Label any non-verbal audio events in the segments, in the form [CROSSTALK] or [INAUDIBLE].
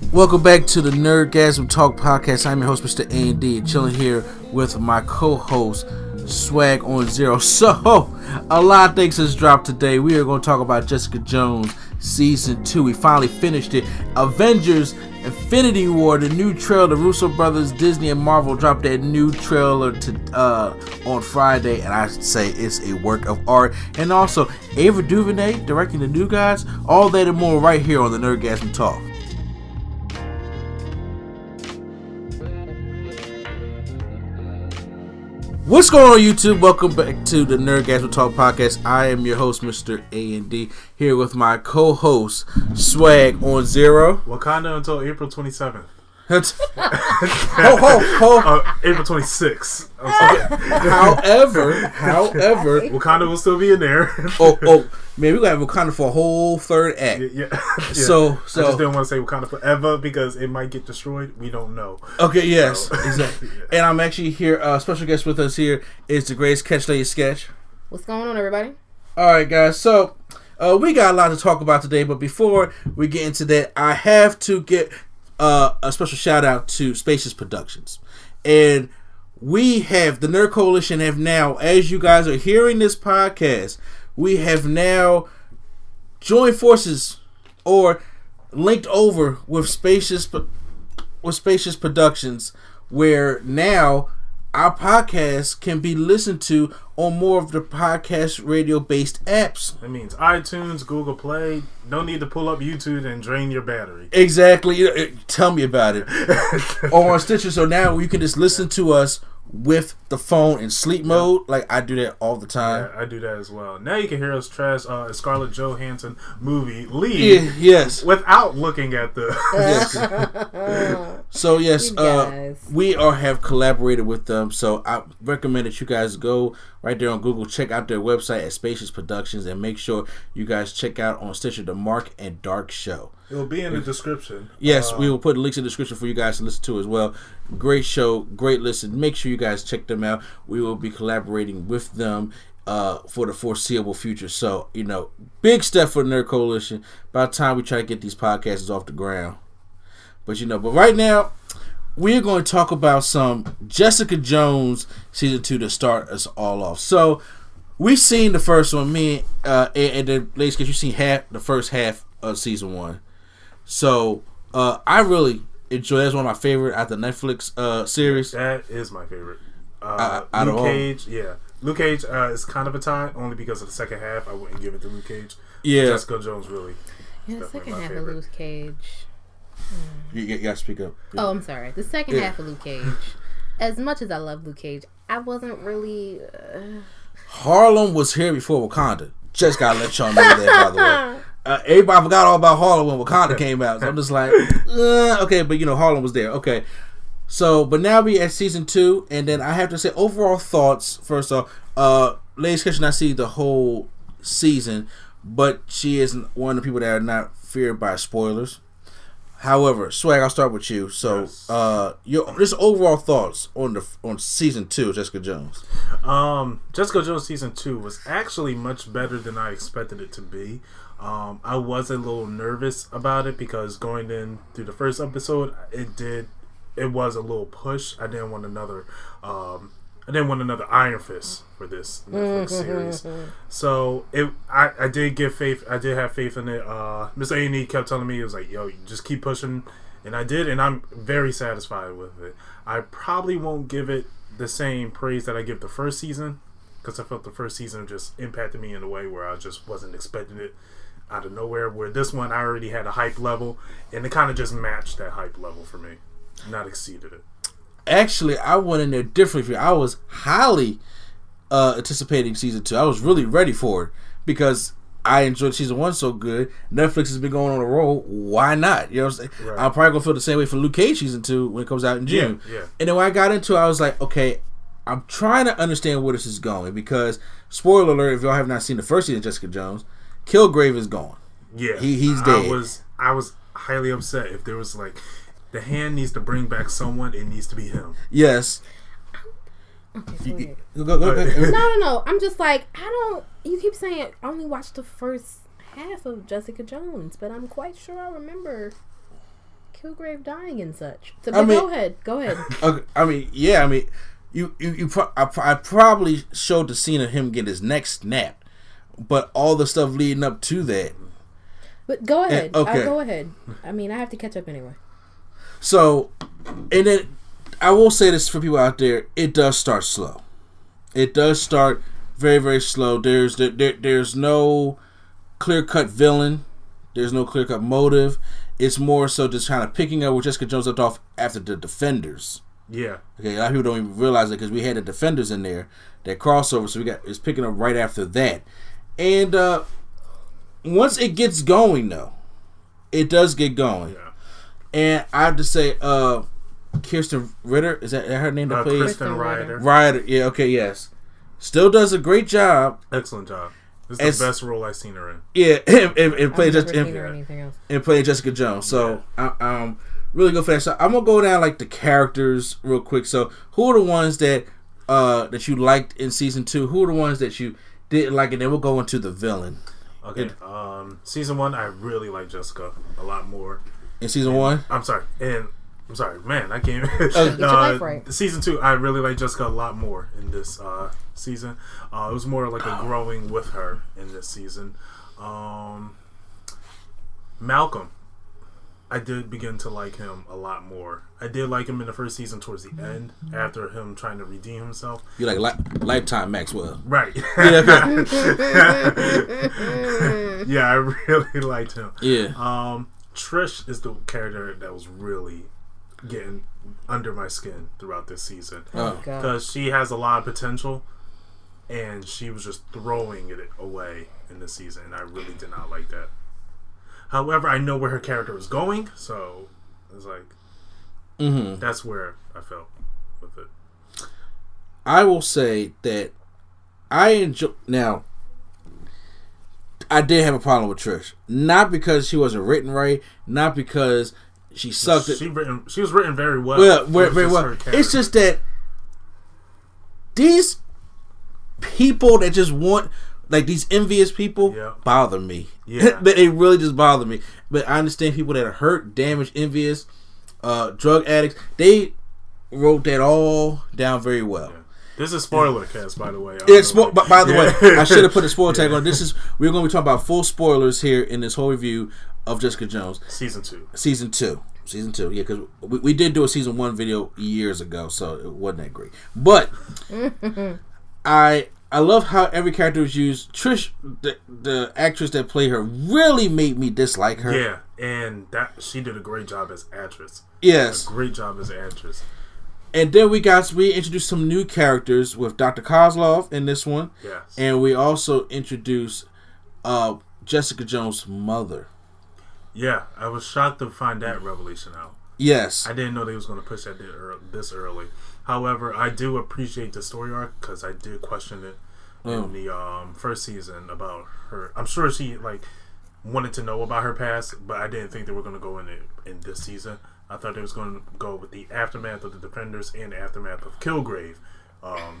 Welcome back to the Nerdgasm Talk podcast. I'm your host, Mr. A and D, chilling here with my co-host Swag on Zero. [LAUGHS] So, a lot of things has dropped today. We are going to talk about Jessica Jones season two. We finally finished it. Avengers Infinity War, the new trailer. The Russo brothers, Disney and Marvel dropped that new trailer to uh, on Friday, and I say it's a work of art. And also, Ava DuVernay directing the new guys. All that and more right here on the Nerdgasm Talk. What's going on, YouTube? Welcome back to the Nerdgasm Talk podcast. I am your host, Mr. A and D, here with my co-host Swag on Zero. Wakanda until April 27th. [LAUGHS] ho ho ho. Uh, April 26th. However, however, [LAUGHS] Wakanda will still be in there. oh oh man, we got Wakanda for a whole third act. yeah, yeah. [LAUGHS] So- I so- just didn't want to say Wakanda forever because it might get destroyed. We don't know. Okay, yes, So- exactly. And I'm actually here. Uh, special guest with us here is the greatest catch lady sketch. What's going on, everybody? All right, guys. So uh, we got a lot to talk about today, but before we get into that, I have to get uh, a special shout out to Spacious Productions, and we have the Nerd Coalition have now, as you guys are hearing this podcast, we have now joined forces or linked over with Spacious with Spacious Productions, where now our podcast can be listened to on more of the podcast radio based apps. That means iTunes, Google Play. No need to pull up YouTube and drain your battery. Exactly. Tell me about it. [LAUGHS] or on Stitcher, so now you can just listen to us with the phone in sleep mode. Like I do that all the time. Yeah, I do that as well. Now you can hear us trash uh, a Scarlett Johansson movie Yeah, yes. without looking at the. [LAUGHS] yes. So [LAUGHS] yes, uh, we are have collaborated with them. So I recommend that you guys go right there on Google, check out their website at Spacious Productions, and make sure you guys check out on Stitcher the Mark and Dark Show. It will be in the description. Yes, Uh, we will put links in the description for you guys to listen to as well. Great show, great listen. Make sure you guys check them out. We will be collaborating with them uh, for the foreseeable future. So, you know, big step for the Nerd Coalition. By the time we try to get these podcasts off the ground. But, you know, but right now, we're going to talk about some Jessica Jones season two to start us all off. So, we've seen the first one, me uh, and, and then, ladies, because you've seen half the first half of season one. So uh, I really enjoy. That's one of my favorite at the Netflix uh, series. That is my favorite. Uh, out of Luke all. Cage, yeah. Luke Cage uh, is kind of a tie, only because of the second half. I wouldn't give it to Luke Cage. Yeah, Jessica Jones really. Yeah, the second half favorite. of Luke Cage. you, you gotta speak up. Oh, I'm sorry. The second Yeah. half of Luke Cage. As much as I love Luke Cage, I wasn't really. Uh, Harlem was here before Wakanda. Just gotta let y'all know that, by the way. [LAUGHS] Uh, everybody forgot all about Harlem when Wakanda came out. So I'm just like, uh, okay, but you know, Harlem was there. Okay. So, but now we at season two, and then I have to say overall thoughts. First off, uh, Ladies Kitchen, I see the whole season, but she is one of the people that are not feared by spoilers. However, Swag, I'll start with you. So, Yes. uh, your just overall thoughts on the on season two, Jessica Jones. Um, Jessica Jones season two was actually much better than I expected it to be. Um, I was a little nervous about it because going in through the first episode, it did, it was a little push. I didn't want another, um, I didn't want another Iron Fist for this Netflix series. So it, I, I did give faith. I did have faith in it. Uh, Miss A and E kept telling me it was like, yo, you just keep pushing, and I did, and I'm very satisfied with it. I probably won't give it the same praise that I give the first season because I felt the first season just impacted me in a way where I just wasn't expecting it out of nowhere. Where this one, I already had a hype level, and it kind of just matched that hype level for me, not exceeded it. Actually, I went in there differently. I was highly uh, anticipating season two. I was really ready for it because I enjoyed season one so good. Netflix has been going on a roll. Why not? You know what I'm saying? Right. I'm probably gonna feel the same way for Luke Cage season two when it comes out in June. Yeah, yeah. And then when I got into it, I was like, okay, I'm trying to understand where this is going because spoiler alert, if y'all have not seen the first season of Jessica Jones, Kilgrave is gone. Yeah, He- he's dead. I dead. was I was highly upset if there was like the hand needs to bring back someone. It needs to be him. Yes. Okay. Go, go, go, go. No, no, no. I'm just like I don't. You keep saying I only watched the first half of Jessica Jones, but I'm quite sure I remember Kilgrave dying and such. So, I but mean- go ahead, go ahead. [LAUGHS] Okay, I mean, yeah, I mean, you you, you pro- I, I probably showed the scene of him get his neck snapped, but all the stuff leading up to that. But go ahead. okay. I'll go ahead. I mean, I have to catch up anyway. So, and then I will say this for people out there: it does start slow. It does start very very slow. There's there, there there's no clear cut villain. There's no clear cut motive. It's more so just kind of picking up where Jessica Jones left off after the Defenders. Yeah, Okay, a lot of people don't even realize it because we had the Defenders in there, that crossover. So we got it's picking up right after that, and uh once it gets going though, it does get going. yeah. And I have to say, uh Kirsten Ritter is that her name that Uh, plays Kristen Kristen Ryder, Ryder? Yeah, okay, yes. Still does a great job. excellent job. This It's- is the best role I've seen her in. Yeah, [LAUGHS] and, and, and I've play never just seen and, her or anything else. and play Jessica Jones. So I, I'm really good for that. So I'm gonna go down like the characters real quick. So who are the ones that uh that you liked in season two? Who are the ones that you didn't like? And then we'll go into the villain Okay, um, season one, I really like Jessica a lot more. in season one. I'm sorry, and I'm sorry, man, I can't. Get your [LAUGHS] life right. Season two, I really like Jessica a lot more in this uh, season. Uh, it was more like a growing with her in this season. Um, Malcolm, I did begin to like him a lot more. I did like him in the first season towards the end, after him trying to redeem himself. You like li- Lifetime Maxwell? Right. [LAUGHS] Yeah, [LAUGHS] yeah, I really [LAUGHS] liked him. yeah. Um, Trish is the character that was really getting under my skin throughout this season Oh. Because she has a lot of potential, and she was just throwing it away in the season, and I really did not like that. However, I know where her character was going, so it's like hmm that's where I felt with it. I will say that I enjoy now. I did have a problem with Trish, not because she wasn't written right, not because she sucked. She It. written, she was written very well. Well, very, very well. It's just that these people that just want, like these envious people, Yeah. bother me. Yeah. But [LAUGHS] they really just bother me. But I understand people that are hurt, damaged, envious, uh, drug addicts. They wrote that all down very well. This is spoiler cast, by the way. I don't Yeah, know spo- if- by, by the way, [LAUGHS] I should have put a spoiler tag on. This is we're going to be talking about full spoilers here in this whole review of Jessica Jones season two. season two. Season two, yeah, because we, we did do a season one video years ago, so it wasn't that great. But [LAUGHS] I I love how every character was used. Trish, the the actress that played her, really made me dislike her. Yeah, and that she did a great job as actress. Yes, Great job as actress. and then we got we introduced some new characters with Dr. Kozlov in this one. Yes. and we also introduced uh, Jessica Jones' mother. yeah, I was shocked to find that revelation out. Yes, I didn't know they was going to push that this early. However, I do appreciate the story arc because I did question it Oh. in the um, first season about her. I'm sure she like wanted to know about her past, but I didn't think they were going to go in it in this season. I thought they was going to go with the aftermath of the Defenders and the aftermath of Kilgrave, um,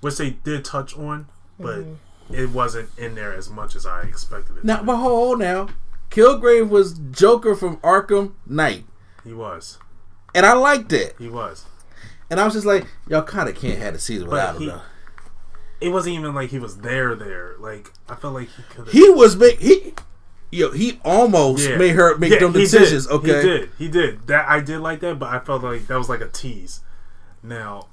which they did touch on, but it wasn't in there as much as I expected it. now to be. but hold now. Kilgrave was Joker from Arkham Knight, He was. and I liked it. He was. And I was just like, y'all kind of can't have the season without him. he- though. It wasn't even like he was there. There, like I felt like he could. He was make he, yo, he almost made her make them he decisions. Did. Okay, he did. He did. That I did like that, but I felt like that was like a tease. Now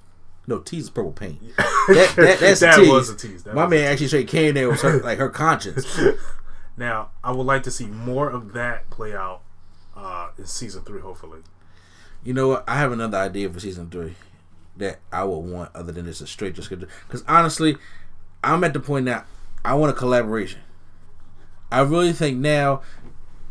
no, tease is purple paint. [LAUGHS] That, that that's That a tease. was a tease. That My man actually straight came there with her like her conscience. [LAUGHS] Now, I would like to see more of that play out uh, in season three, hopefully. You know what? I have another idea for season three that I would want other than just a straight just because honestly, I'm at the point now I want a collaboration. I really think now,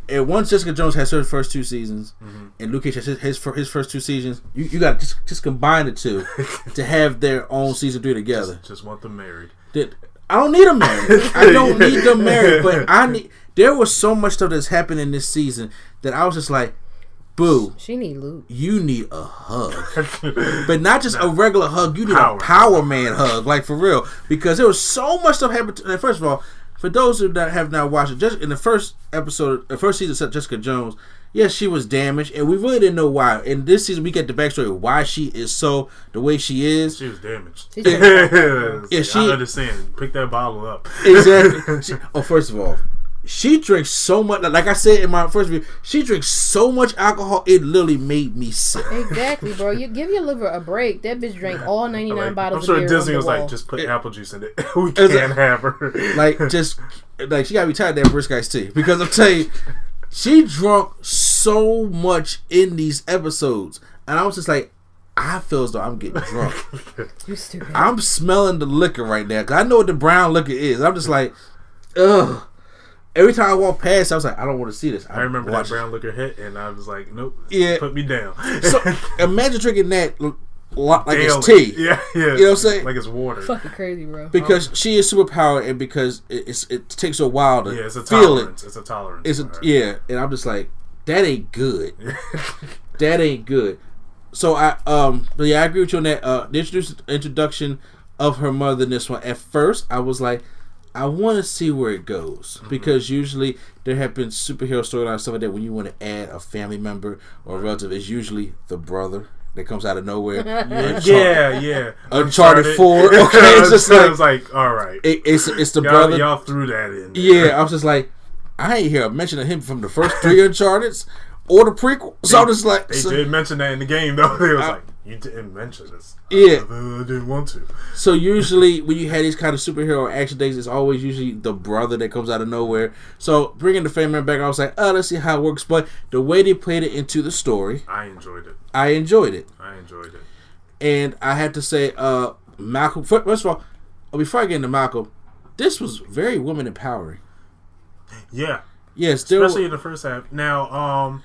and once Jessica Jones has her first two seasons, Mm-hmm. and Luke Cage has his, his his first two seasons, you, you got to just just combine the two [LAUGHS] to have their own season three together. Just want them married. That I don't need them married. [LAUGHS] I don't need them married, but I [LAUGHS] need. There was so much stuff that's happened in this season that I was just like, "Boo, She need Luke. you need a hug." [LAUGHS] but not just a regular hug. You need Power. a power man hug, like for real. Because there was so much stuff happened. To, first of all, for those who not, have not watched it, just in the first episode, the first season of Jessica Jones, yes, she was damaged, and we really didn't know why. In this season, we get the backstory of why she is so the way she is. She was damaged. [LAUGHS] Yeah, Yeah, she- I understand. Pick that bottle up. Exactly. [LAUGHS] She- oh, first of all, she drinks so much. Like I said in my first review, she drinks so much alcohol. It literally made me sick. Exactly, bro. You give your liver a break. That bitch drank all ninety nine Like, bottles. I'm sure of beer Disney was the like, just put apple juice in it. [LAUGHS] we can't a- have her. Like [LAUGHS] just like she got to be tired of that brisk iced tea because I'm telling you, she drunk so much in these episodes, and I was just like, I feel as though I'm getting drunk. [LAUGHS] you stupid. I'm smelling the liquor right now because I know what the brown liquor is. I'm just like, ugh. Every time I walk past, I was like, I don't want to see this. I remember that brown liquor hit, and I was like, nope. Yeah. Put me down. So [LAUGHS] imagine drinking that l- lo- like it's tea. Yeah, yeah. You know what I'm saying? Like it's water. Fucking crazy, bro. because she is superpowered and because it, it's, it takes a while to yeah, it's a feel tolerance. It's a tolerance. It's a, for yeah, and I'm just like, that ain't good. [LAUGHS] that ain't good. So I um, but yeah, I agree with you on that. Uh, the introduce, introduction of her mother in this one. At first, I was like, I want to see where it goes Mm-hmm. because usually there have been superhero storylines stuff like that. When you want to add a family member or a relative, it's usually the brother that comes out of nowhere. [LAUGHS] Uncharted- Yeah, yeah. Uncharted 4, [LAUGHS] okay, it's just I like- was like, all right. It, it's it's the y'all, brother. y'all threw that in. there. Yeah, I was just like, I ain't hear a mention of him from the first three [LAUGHS] Uncharted's or the prequel. So I'm just like, They so, did mention that in the game, though. They was I- like, you didn't mention this. Yeah. I, I didn't want to. so usually when you had these kind of superhero action days, it's always usually the brother that comes out of nowhere. So bringing the family back, I was like, oh, let's see how it works. But the way they played it into the story, I enjoyed it. I enjoyed it. I enjoyed it. And I had to say, uh, Malcolm. First of all, uh, before I get into Malcolm, this was very woman empowering. Yeah. Yes, Especially were, in the first half. Now, um,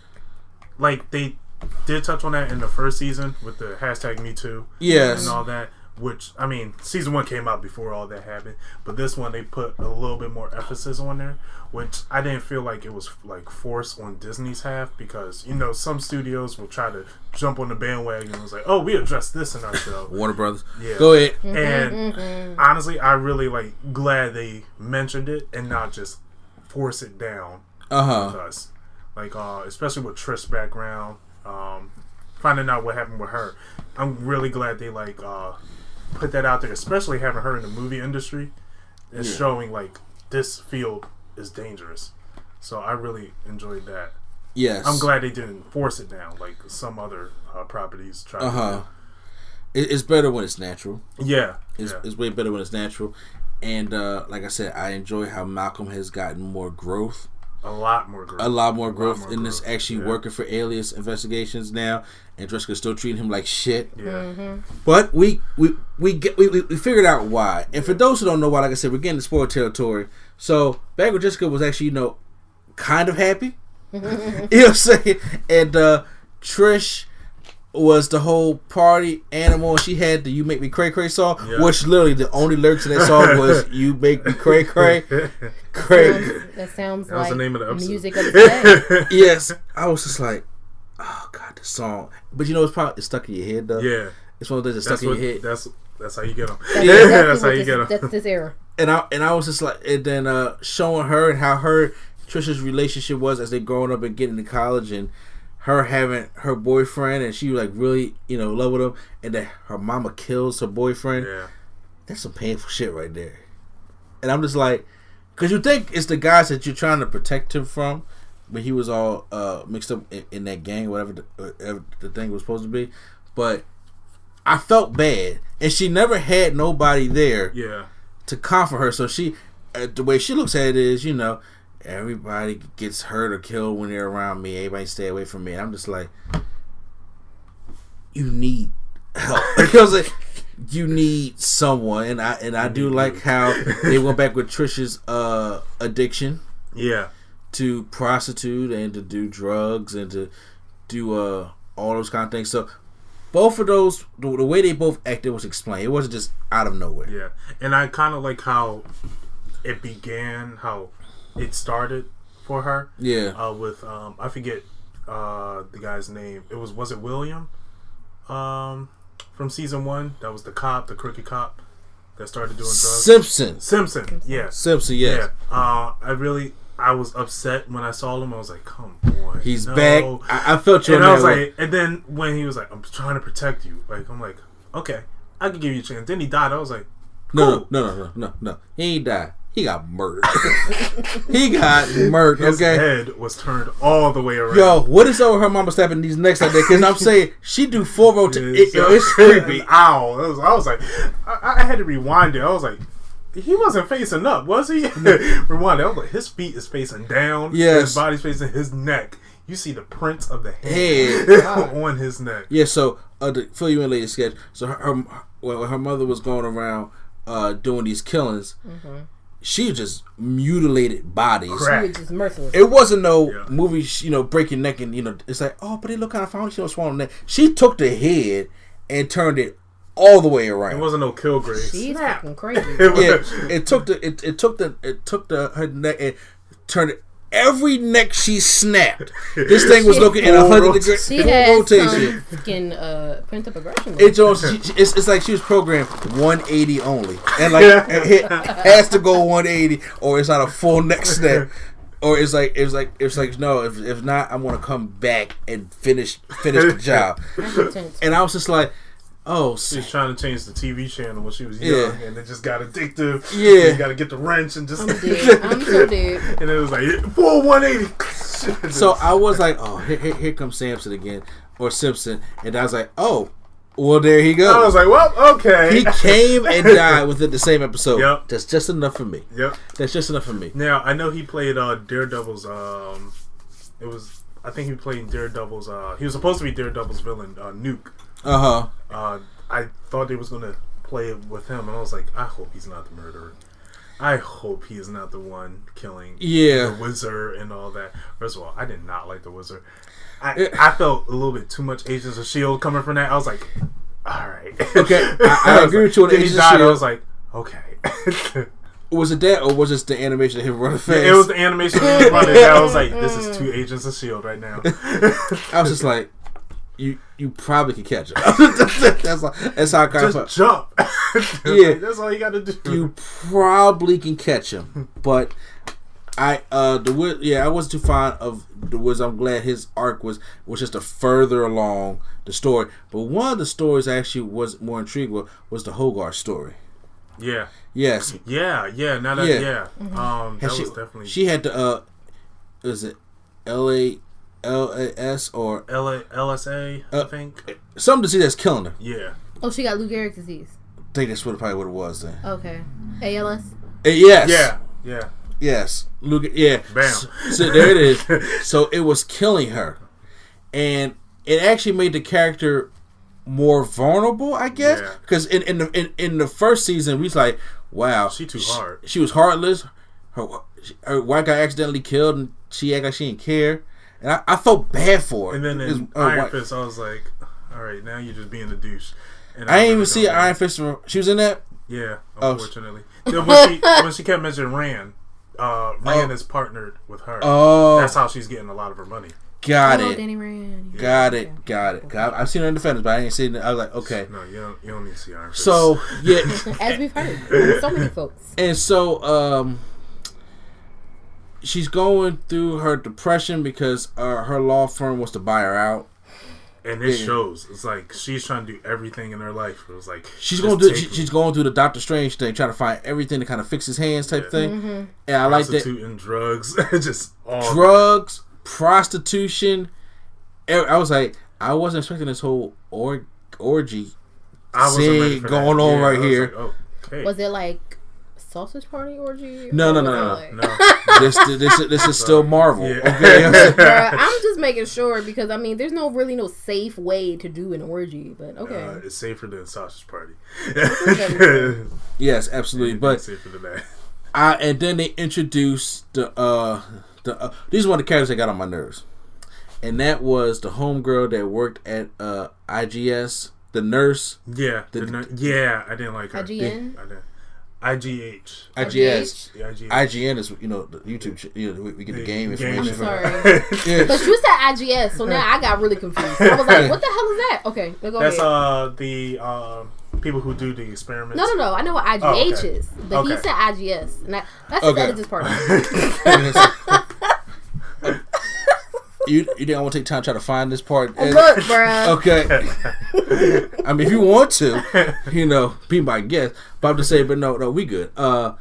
like they did touch on that in the first season with the hashtag Me Too. Yes. And all that. Which I mean, season one came out before all that happened, but this one they put a little bit more emphasis on there, which I didn't feel like it was like forced on Disney's half because you know some studios will try to jump on the bandwagon and was like, oh, we addressed this in our show, [LAUGHS] Warner Brothers. Yeah. Go ahead. and honestly, I really like glad they mentioned it and not just force it down Uh huh. with us. Like, uh, especially with Trish's background, um, finding out what happened with her. I'm really glad they like uh, put that out there, especially having her in the movie industry and showing like this field is dangerous. So I really enjoyed that. Yes. I'm glad they didn't force it down like some other uh, properties try. Uh huh. It, it's better when it's natural. Yeah, It's, yeah. it's way better when it's natural. And uh, like I said, I enjoy how Malcolm has gotten more growth, a lot more growth. a lot more growth more in this growth, actually yeah. working for Alias investigations now. And Jessica's still treating him like shit. Yeah, But we we we get we, we, we figured out why. And for those who don't know why, like I said, we're getting to spoiler territory. So back when Jessica was actually, you know, kind of happy. [LAUGHS] you know what I'm saying? And uh Trish was the whole party animal and she had the You Make Me Cray Cray song, Yeah. which literally the only lyrics in that song was [LAUGHS] You Make Me Cray Cray. Cray. Sounds- that sounds That was like the name of the episode. music of the [LAUGHS] day. yes. I was just like, Oh god, the song. But you know it's probably it's stuck in your head though. yeah. It's one of those that's That's stuck what. in your head. That's that's how you get them. That's, [LAUGHS] Yeah, exactly that's how you this, get them. That's this era. and I and I was just like, and then uh, showing her and how her Trisha's relationship was as they growing up and getting to college, and her having her boyfriend, and she like really you know love with him, and that her mama kills her boyfriend. Yeah. That's some painful shit right there. And I'm just like, because you think it's the guys that you're trying to protect him from, but he was all uh, mixed up in, in that gang, whatever the, whatever the thing was supposed to be. But I felt bad, and she never had nobody there Yeah. to comfort her. So she, uh, the way she looks at it is, you know, everybody gets hurt or killed when they're around me. Everybody stay away from me. And I'm just like, you need help [LAUGHS] because like, you need someone. And I and I do like how they went back with Trisha's uh, addiction. Yeah. to prostitute and to do drugs and to do uh all those kind of things. So both of those, the, the way they both acted was explained. It wasn't just out of nowhere. Yeah, and I kind of like how it began, how it started for her. Yeah. Uh, with um, I forget uh the guy's name. It was was it William? Um, from season one. That was the cop, the crooked cop that started doing drugs. Simpson. Simpson. Yes. Simpson, yes. Yeah. Uh, I really. I was upset when I saw him. I was like, "Come on, He's no. back. I, I felt you And I was like, one. and then when he was like, "I'm trying to protect you," like I'm like, "Okay, I can give you a chance." Then he died. I was like, No, cool. no, no, no, no, no. He ain't died. He got murdered. [LAUGHS] he got murdered. His Okay. head was turned all the way around. Yo, what is over her mama stabbing these necks like that? Because I'm saying she do four rotations. It's, It, yo, it's creepy. Ow! It was- I was like, I, I had to rewind it. I was like, he wasn't facing up, was he? [LAUGHS] rewind it. I was like, his feet is facing down. Yes. His body's facing his neck. You see the prints of the Head. head [LAUGHS] on his neck. Yeah, so uh, to fill you in later sketch. So her, her when her mother was going around uh, doing these killings, she just mutilated bodies. Correct. Was just merciless. It wasn't no Yeah. movie, you know, breaking neck and you know, it's like, oh, but it look kind of funny. She don't swallow neck. She took the head and turned it all the way around. It wasn't no kill grace. She's fucking [LAUGHS] crazy. It yeah, it took the it, it took the it took the her neck and turned it. Every neck she snapped, this thing was looking in a Full hundred rota- degree She had rotation. some fucking uh, pent up aggression. It just it's, it's like she was programmed 180 only, and like it hit, has to go 180, or it's not a full neck snap, or it's like it's like it's like no, if if not, I'm gonna come back and finish finish the [LAUGHS] job. And I was just like, oh, She s- was trying to change the TV channel when she was Yeah. young, and it just got addictive. Yeah. you got to get the wrench and just. I'm dead. [LAUGHS] I'm so dead. and it was like full 180. [LAUGHS] so I was like, oh, here, here, here comes Samson again or Simpson, and I was like, oh, well there he goes. I was like, well, okay. he came and [LAUGHS] died within the same episode. Yep. That's just enough for me. Yep. That's just enough for me. Now I know he played uh, Daredevil's. Um, it was I think he played Daredevil's. Uh, he was supposed to be Daredevil's villain, uh, Nuke. Uh huh. Uh, I thought they was gonna play with him, and I was like, I hope he's not the murderer. I hope he is not the one killing Yeah. the wizard and all that. First of all, I did not like the wizard. I, I felt a little bit too much Agents of Shield coming from that. I was like, all right, Okay, [LAUGHS] I- I was agree like- with you on Agents of died, I was like, okay. [LAUGHS] Was it that, or was it the animation of him running fast? it was the animation of him running. [LAUGHS] I was like, this is two Agents of Shield right now. I was just like, you you probably could catch him. [LAUGHS] that's like, that's how I kind Just of jump. [LAUGHS] Yeah. Like, that's all you got to do. you probably can catch him, but I uh the Wiz- yeah I wasn't too fond of the Wiz. I'm glad his arc was was just a further along the story. But one of the stories I actually was more intrigued with was the Hogarth story. yeah, Yes, yeah, yeah. Now that Yeah. yeah, um, that she, was definitely she had the uh, is it L A L A S or L- LSA. I Uh, think. some disease that's killing her? Yeah, Oh, she got Lou Gehrig's disease. I think that's what probably what it was then. Okay. ALS. Uh, yes, yeah, yeah. yes. Look, at yeah. Bam. So, so there it is. [LAUGHS] so it was killing her, and it actually made the character more vulnerable, I guess. Yeah. Because in in the in, in the first season, we was like, wow, She too hard. She was heartless. Her, her white guy accidentally killed, and she acted like she didn't care. And I, I felt bad for her. And then in uh, Iron white- Fist, I was like, all right, now you're just being a douche. And I didn't really even see don't Iron like- Fist. She was in that. Yeah, Oh. unfortunately. Then when she [LAUGHS] when she kept mentioning Rand, uh, Rand Oh. is partnered with her. Oh, That's how she's getting a lot of her money. got oh, it. Danny Rand. Yeah. Got it, got it. Got I've seen her in Defenders, but I ain't seen it. I was like, okay. No, you don't. You don't need to see Iron Fist. So yeah, [LAUGHS] As we've heard, so many folks. and so um, she's going through her depression because uh, her law firm wants to buy her out. and it yeah. shows. It's like she's trying to do everything in her life. It was like She's going through. take She, she's going through the Doctor Strange thing, trying to find everything to kind of fix his hands type Yeah. thing. And I like that prostitute and drugs, [LAUGHS] just all drugs, prostitution. I was like, I wasn't expecting this whole or, orgy. I wasn't scene going on Yeah, right I was here. like, okay. Was it like sausage party orgy? No, no, Or no, was it no, like- [LAUGHS] no, This this this is still Marvel. Yeah. Okay, [LAUGHS] Bruh, I'm just making sure because I mean, there's no really no safe way to do an orgy, but okay. uh, it's safer than sausage party. [LAUGHS] yes, absolutely. Anything But safer than that. I and then they introduced the uh the uh, these are one of the characters that got on my nerves, and that was the homegirl that worked at uh IGS, the nurse. Yeah, the, ner- yeah, I didn't like her. IGN? I didn't. IGH. IGS. Yeah, IGH. IGN is you know the YouTube. ch- You know, we, we get the The game game information. from Sorry. [LAUGHS] [LAUGHS] Yeah. But you said IGS, so now I got really confused. I was like, [LAUGHS] what the hell is that? Okay, then go That's ahead. uh the um people who do the experiments. no, no, no. I know what IGH Oh, okay. is, but he said IGS, and that, that's Okay. that is this part. Of it. you you didn't want to take time to try to find this part. And- Look, [LAUGHS] bruh. Okay. I mean, if you want to, you know, be my guest. But I'm just saying, but no, no, we good. Uh,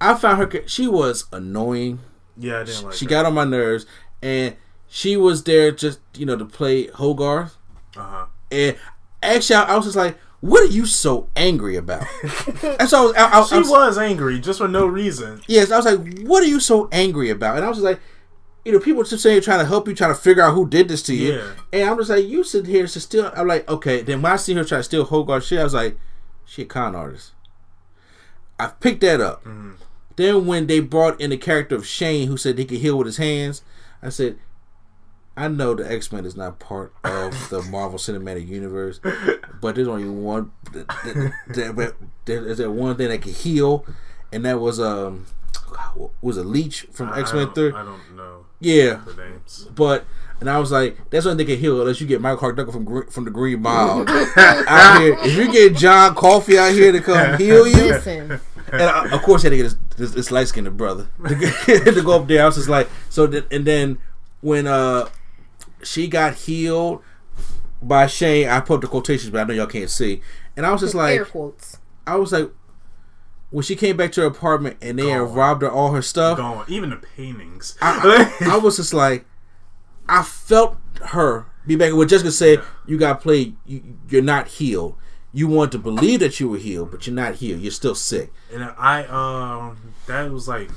I found her. She was annoying. Yeah, I didn't like she her. got on my nerves, and she was there just you know to play Hogarth. Uh-huh. And actually, I, I was just like, "What are you so angry about?" [LAUGHS] and so I was, I, I, She I was, was angry just for no reason. yes, I was like, "What are you so angry about?" And I was just like. You know, people just saying trying to help you, trying to figure out who did this to you, Yeah. and I'm just like, you sit here to steal. I'm like, okay. Then when I see her try to steal Hogarth shit, I was like, she a con artist. I picked that up. Mm-hmm. Then when they brought in the character of Shane, who said he could heal with his hands, I said, I know the X Men is not part of the [LAUGHS] Marvel Cinematic Universe, but there's only one. There's that one thing that can heal, and that was um, was a leech from X Men Three. I don't know Yeah, the names. but and I was like, that's when they can heal unless you get Michael Clarke Duncan from from the Green Mile [LAUGHS] out here. If you get John Coffey out here to come heal you, Listen, and I, of course he had to get this, his, his light skinned brother [LAUGHS] to, go- up there. I was just like, so th- and then when uh she got healed by Shane, I put the quotations, but I know y'all can't see, and I was just like, air quotes. I was like. When she came back to her apartment and they had robbed her all her stuff, Gone. Even the paintings. I, I, I was just like, I felt her be back. What Jessica said, you got played. You, you're not healed. You want to believe that you were healed, but you're not healed. You're still sick. And I um that was like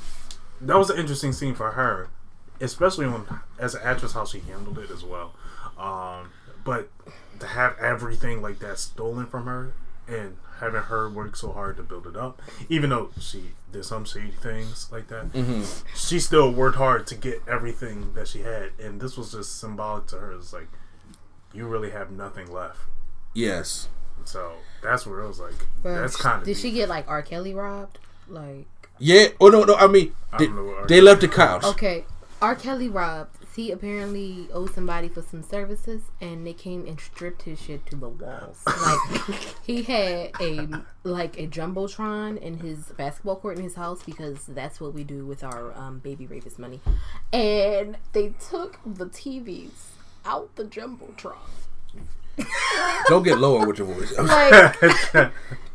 that was an interesting scene for her, especially when as an actress how she handled it as well. Um, but to have everything like that stolen from her and having her work so hard to build it up, even though she did some shady things like that, mm-hmm. she still worked hard to get everything that she had, and this was just symbolic to her. It's like you really have nothing left. Yes. So that's where it was like Bruh, that's kind of Did she get like R. Kelly robbed? Like, Yeah. Oh no, no. I mean, they, don't know what they left the couch. okay, R. Kelly robbed. He apparently owed somebody for some services, and they came and stripped his shit to the walls. Like, [LAUGHS] he had a like a jumbotron in his basketball court in his house because that's what we do with our um, baby rapist money. And they took the TVs out the jumbotron. Don't get lower with your voice. [LAUGHS] Like,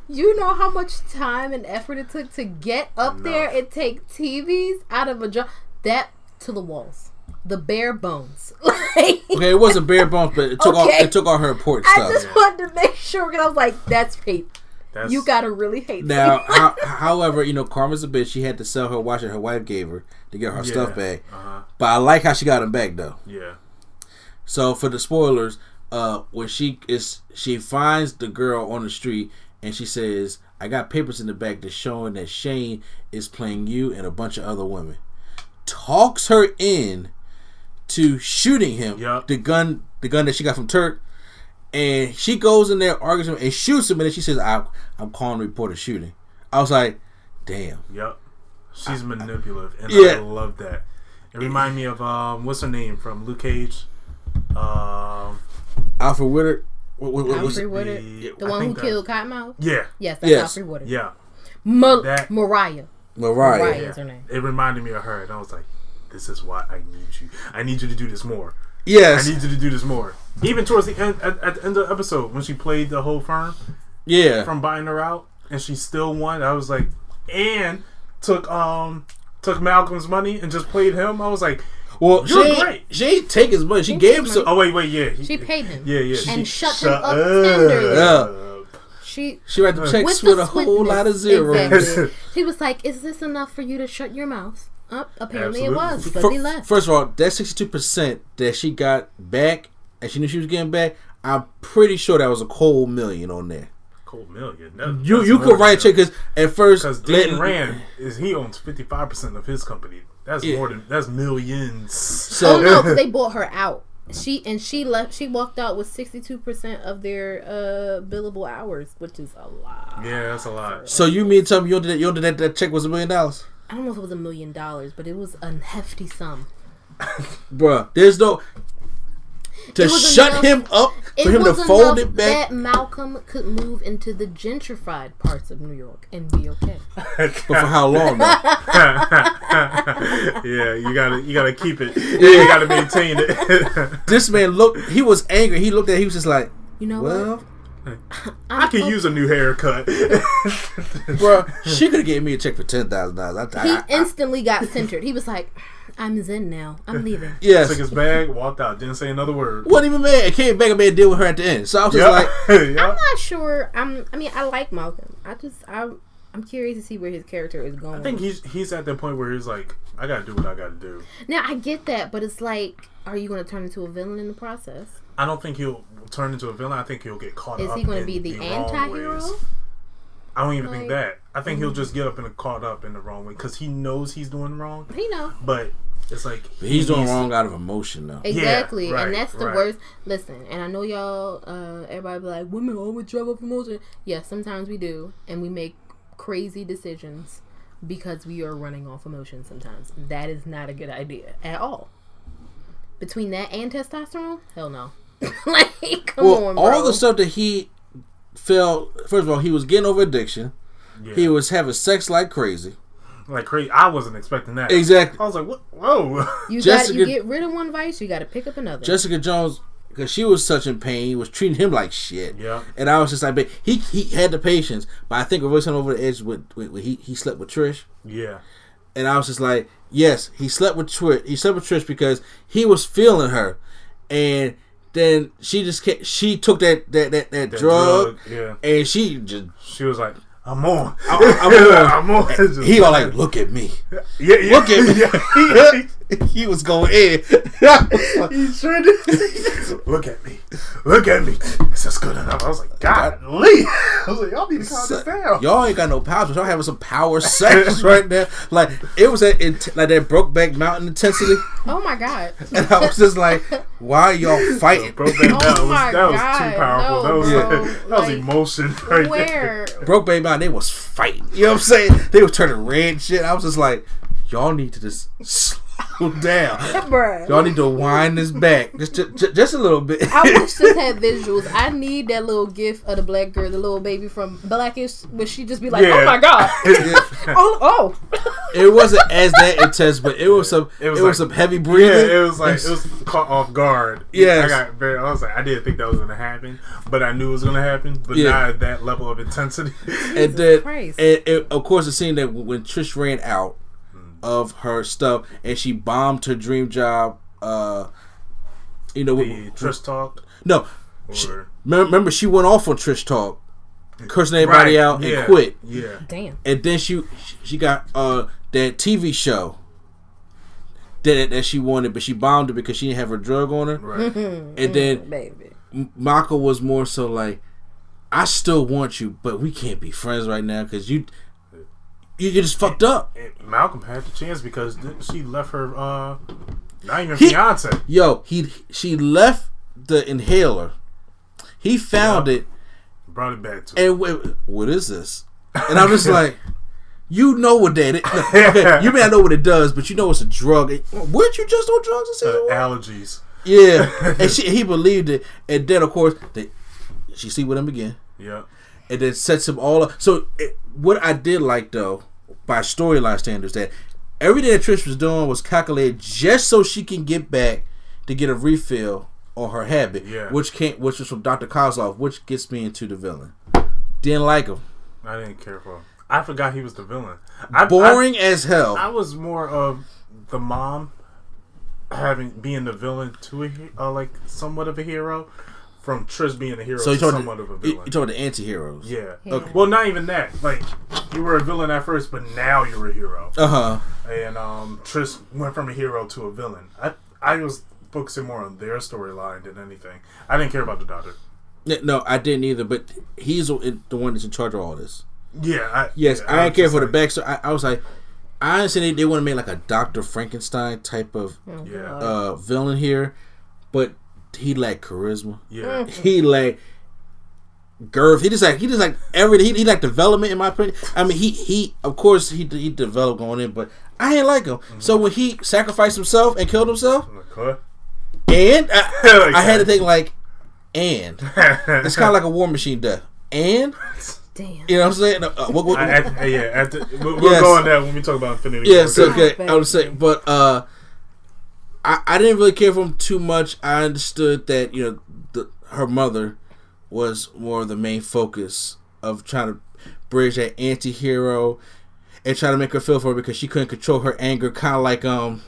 you know how much time and effort it took to get up there and take TVs out of a jump that to the walls, the bare bones. [LAUGHS] Like, okay, it wasn't bare bones, but it took all it took all her important I stuff. I just wanted to make sure because I was like, that's hate. That's, You gotta really hate Now, how, [LAUGHS] however, you know, Karma's a bitch. She had to sell her watch that her wife gave her to get her Yeah. stuff back. Uh-huh. But I like how she got them back though. Yeah. So for the spoilers, uh, when she is she finds the girl on the street and she says, "I got papers in the back that's showing that Shane is playing you and a bunch of other women." Talks her in to shooting him. Yup. The gun, the gun that she got from Turk, and she goes in there, argues with him, and shoots him. And then she says, I, "I'm calling to report a shooting." I was like, "Damn." Yep. She's manipulative, and Yeah. I love that. It reminded me of um, what's her name from Luke Cage? Um, Alfre Woodard. What, what, what, Alfred? Woodard, the- the one who think that- killed Cottonmouth. Yeah, Yes, that's Yes. Alfre Woodard. yeah, Ma- That- Mariah. Mariah. Mariah. yeah. is her name. It reminded me of her, and I was like, "This is why I need you. I need you to do this more. Yes. I need you to do this more." Even towards the end, at, at the end of the episode, when she played the whole firm yeah. from buying her out, and she still won, I was like, and took um took Malcolm's money and just played him. I was like, Well, You're she ain't, great. she ain't take his money. She She gave him some. "Oh wait, wait, yeah." he- She paid him. Yeah, yeah. And she- shut him up tenderly. Yeah. She She write the checks with with, a whole lot of zeros. Exactly. [LAUGHS] He was like, "Is this enough for you to shut your mouth?" Up, apparently it was because Fir- he left. First of all, that sixty-two percent that she got back, and she knew she was getting back. I'm pretty sure that was a cold million on there. Cold million. That, You that's you could write a check because at first Because Dean let- Rand is he owns fifty five percent of his company. That's Yeah. more than that's millions. So oh no, [LAUGHS] they bought her out. She and she left. She walked out with sixty two percent of their uh billable hours, which is a lot. Yeah, that's a lot. so you mean tell me you did you did that, that check was a million dollars, I don't know if it was a million dollars, but it was a hefty sum. [LAUGHS] Bruh, There's no to shut enough- him up for him to was fold it back. that Malcolm could move into the gentrified parts of New York and be okay. [LAUGHS] But for how long? Though? [LAUGHS] yeah, you gotta you gotta keep it. Yeah. You gotta maintain it. this man looked. He was angry. He looked at. He was just like, You know well, what? [LAUGHS] I could use a new haircut. [LAUGHS] bro, she could have gave me a check for ten thousand dollars. He I, I, instantly got centered. He was like, "I'm zen now. I'm leaving." [LAUGHS] yes, Took his bag, walked out, didn't say another word. wasn't even mad. It came back and made a deal with her at the end. So I was just like, Yep. I'm not sure. I'm. I mean, I like Malcolm. I just. I. I'm curious to see where his character is going. I think he's he's at that point where he's like, I gotta do what I gotta do. now I get that, but it's like, are you going to turn into a villain in the process? I don't think he'll turn into a villain. I think he'll get caught Is up. Is he going to be the wrong anti-hero? I don't even think that. I think he'll just get up and caught up in the wrong way because he knows he's doing wrong. You know. But it's like he's doing wrong out of emotion though. Exactly, right, and that's the right. worst. Listen, and I know y'all, uh, everybody be like, women always drive up emotion. Yes, sometimes we do, and we make crazy decisions because we are running off emotion sometimes. That is not a good idea at all. Between that and testosterone, hell no. [LAUGHS] like, come Well, on, bro. all the stuff that he felt. First of all, he was getting over addiction. Yeah. He was having sex like crazy. like crazy. I wasn't expecting that. Exactly. I was like, what? Whoa. [LAUGHS] you got you get rid of one vice, you got to pick up another. Jessica Jones, because she was such in pain, was treating him like shit. Yeah. And I was just like, but he he had the patience, but I think it was over the edge with, with, with he he slept with Trish. yeah. and I was just like, yes, he slept with Trish. He slept with Trish because he was feeling her, and then she just she took that that that, that, That drug, Yeah. and she just She was like, I'm on. I'm on. I'm on. [LAUGHS] He was like, look at me, yeah, yeah. look at me. [LAUGHS] Yeah. [LAUGHS] he was going in. He sure did. Look at me. Look at me. This Is this good enough? I was like, God, Lee. I was like, y'all need to calm this down. Y'all ain't got no power, but y'all having some power sex right now. Like it was that int- like that Brokeback Mountain intensity, oh my god. and I was just like, why are y'all fighting? Brokeback Oh Mountain was, my that was too powerful. no, that was, bro. that was Like, emotion right Where? Brokeback Mountain, they was fighting. You know what I'm saying? They was turning red shit. I was just like, y'all need to just slow [LAUGHS] down. Bruh. Y'all need to wind this back just just, just a little bit. I wish this [LAUGHS] had visuals. I need that little gif of the black girl, the little baby from Blackish, where she just be like, oh Yeah. "Oh my god, [LAUGHS] oh oh." it wasn't as that intense, but it was some it It was, was some like- heavy Yeah, it was like it was caught off guard. Yeah, I got very. I was like, I didn't think that was gonna happen, but I knew it was gonna happen. But Yeah. not at that level of intensity. and then and, and of course the scene that when Trish ran out of her stuff and she bombed her dream job. Uh, you know, the with- Trish talk no. She, or remember, remember, she went off on Trish talk, cursing everybody Right, out yeah, and quit. Yeah, Damn. and then she she got uh that TV show that that she wanted, but she bombed it because she didn't have her drug on her. right. [LAUGHS] And then [LAUGHS] Baby. M- Mako was more so like, I still want you, but we can't be friends right now because you you just fucked up. And Malcolm had the chance because she left her uh not even He- fiance. Yo, he she left the inhaler. He found Yeah. it Brought it back to and went, what is this? And I'm just like. [LAUGHS] You know what that is. Okay, [LAUGHS] you may not know what it does, but you know it's a drug. Weren't you just on drugs in Uh, allergies. Yeah, [LAUGHS] and she, he believed it, and then of course they, she sleep with him again, Yeah. And then sets him all up. So it, what I did like though, by storyline standards, that everything that Trish was doing was calculated just so she can get back to get a refill on her habit, Yeah. which can't, which was from Doctor Kozlov, which gets me into the villain. Didn't like him, I didn't care for him. I forgot he was the villain. I, boring as hell. I, I was more of the mom having being the villain to a uh, like somewhat of a hero from Tris being a hero so you to talking somewhat of a you villain. talking about the anti-heroes? yeah. Okay. Well, not even that. Like you were a villain at first, but now you're a hero. Uh huh. and um, Trish went from a hero to a villain. I I was focusing more on their storyline than anything. I didn't care about the doctor. Yeah, No, I didn't either. But he's the the one that's in charge of all this. Yeah, I, Yes, yeah, I didn't care just for the like, backstory. I, I was like, I honestly they, they want to make like a Doctor Frankenstein type of Oh, Yeah. Uh villain here, but he lacked charisma. Yeah, He lacked girth. He just like he just like everything. He, he lacked development in my opinion. I mean, he he of course he he developed going in, but I didn't like him. Mm-hmm. So when he sacrificed himself and killed himself, I'm like, huh? and I, [LAUGHS] Like I had to think like, and it's kind of like a war machine death. And Damn. you know what I'm saying? Uh, what, what, I, I, yeah, after, we'll, we'll Yes. go on that when we talk about Infinity. Yes, okay. I would say, but uh, I I didn't really care for him too much. I understood that you know the, her mother was more of the main focus of trying to bridge that anti-hero and try to make her feel for her because she couldn't control her anger. Kind of like um,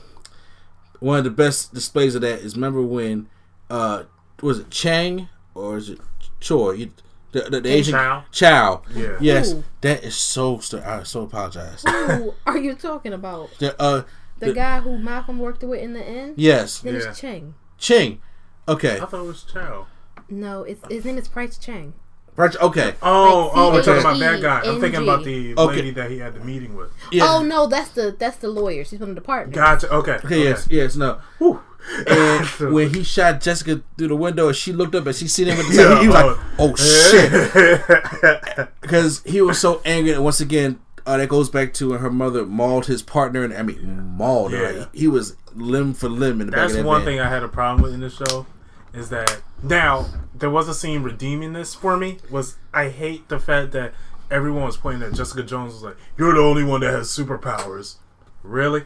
one of the best displays of that is remember when uh was it Chang or is it Choi? You, the, the, the Asian Chow. Chow. Yeah. Yes, Ooh. that is so. st- I so apologize. Who are you talking about? The, uh, The, The- guy who Malcolm worked with in the end? yes, His name Yeah. is Chang. Ching. Okay. I thought it was Chow. No, it's his name is Pryce Chang. Pryce, Okay. Oh, Like oh, we're talking about that guy. I'm thinking about the Okay. lady that he had the meeting with. Yeah. Oh no, that's the that's the lawyer. She's from the department. Gotcha. Okay. Okay, yes, yes, no. Whew. And [LAUGHS] when he shot Jessica through the window and she looked up and she seen him with the Yeah, he was like, oh. oh shit. [LAUGHS] Because he was so angry. And once again, uh, that goes back to when her mother mauled his partner. And I mean, mauled. Yeah. Like, he was limb for limb in the That's back of that one van. thing I had a problem with in the show is that now there was a scene redeeming this for me was I hate the fact that everyone was pointing at Jessica Jones was like you're the only one that has superpowers. Really?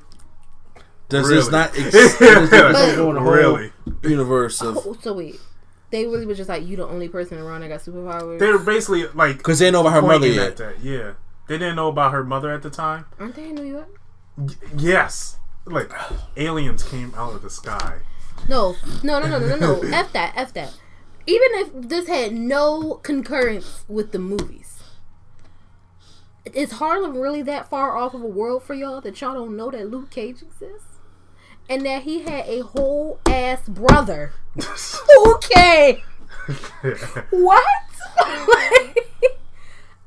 Does really? this not [LAUGHS] exist? does this not go in the whole Really? universe of. Oh, so wait, they really was just like you the only person around that got superpowers. They were basically like Because they know about her mother yet. that. Yeah. They didn't know about her mother at the time. Aren't they in New York? Yes. Like aliens came out of the sky. No, no, no, no, no, no, no. [LAUGHS] F that, F that. Even if this had no concurrence with the movies, is Harlem really that far off of a world for y'all that y'all don't know that Luke Cage exists? And that he had a whole ass brother. [LAUGHS] okay. [LAUGHS] What?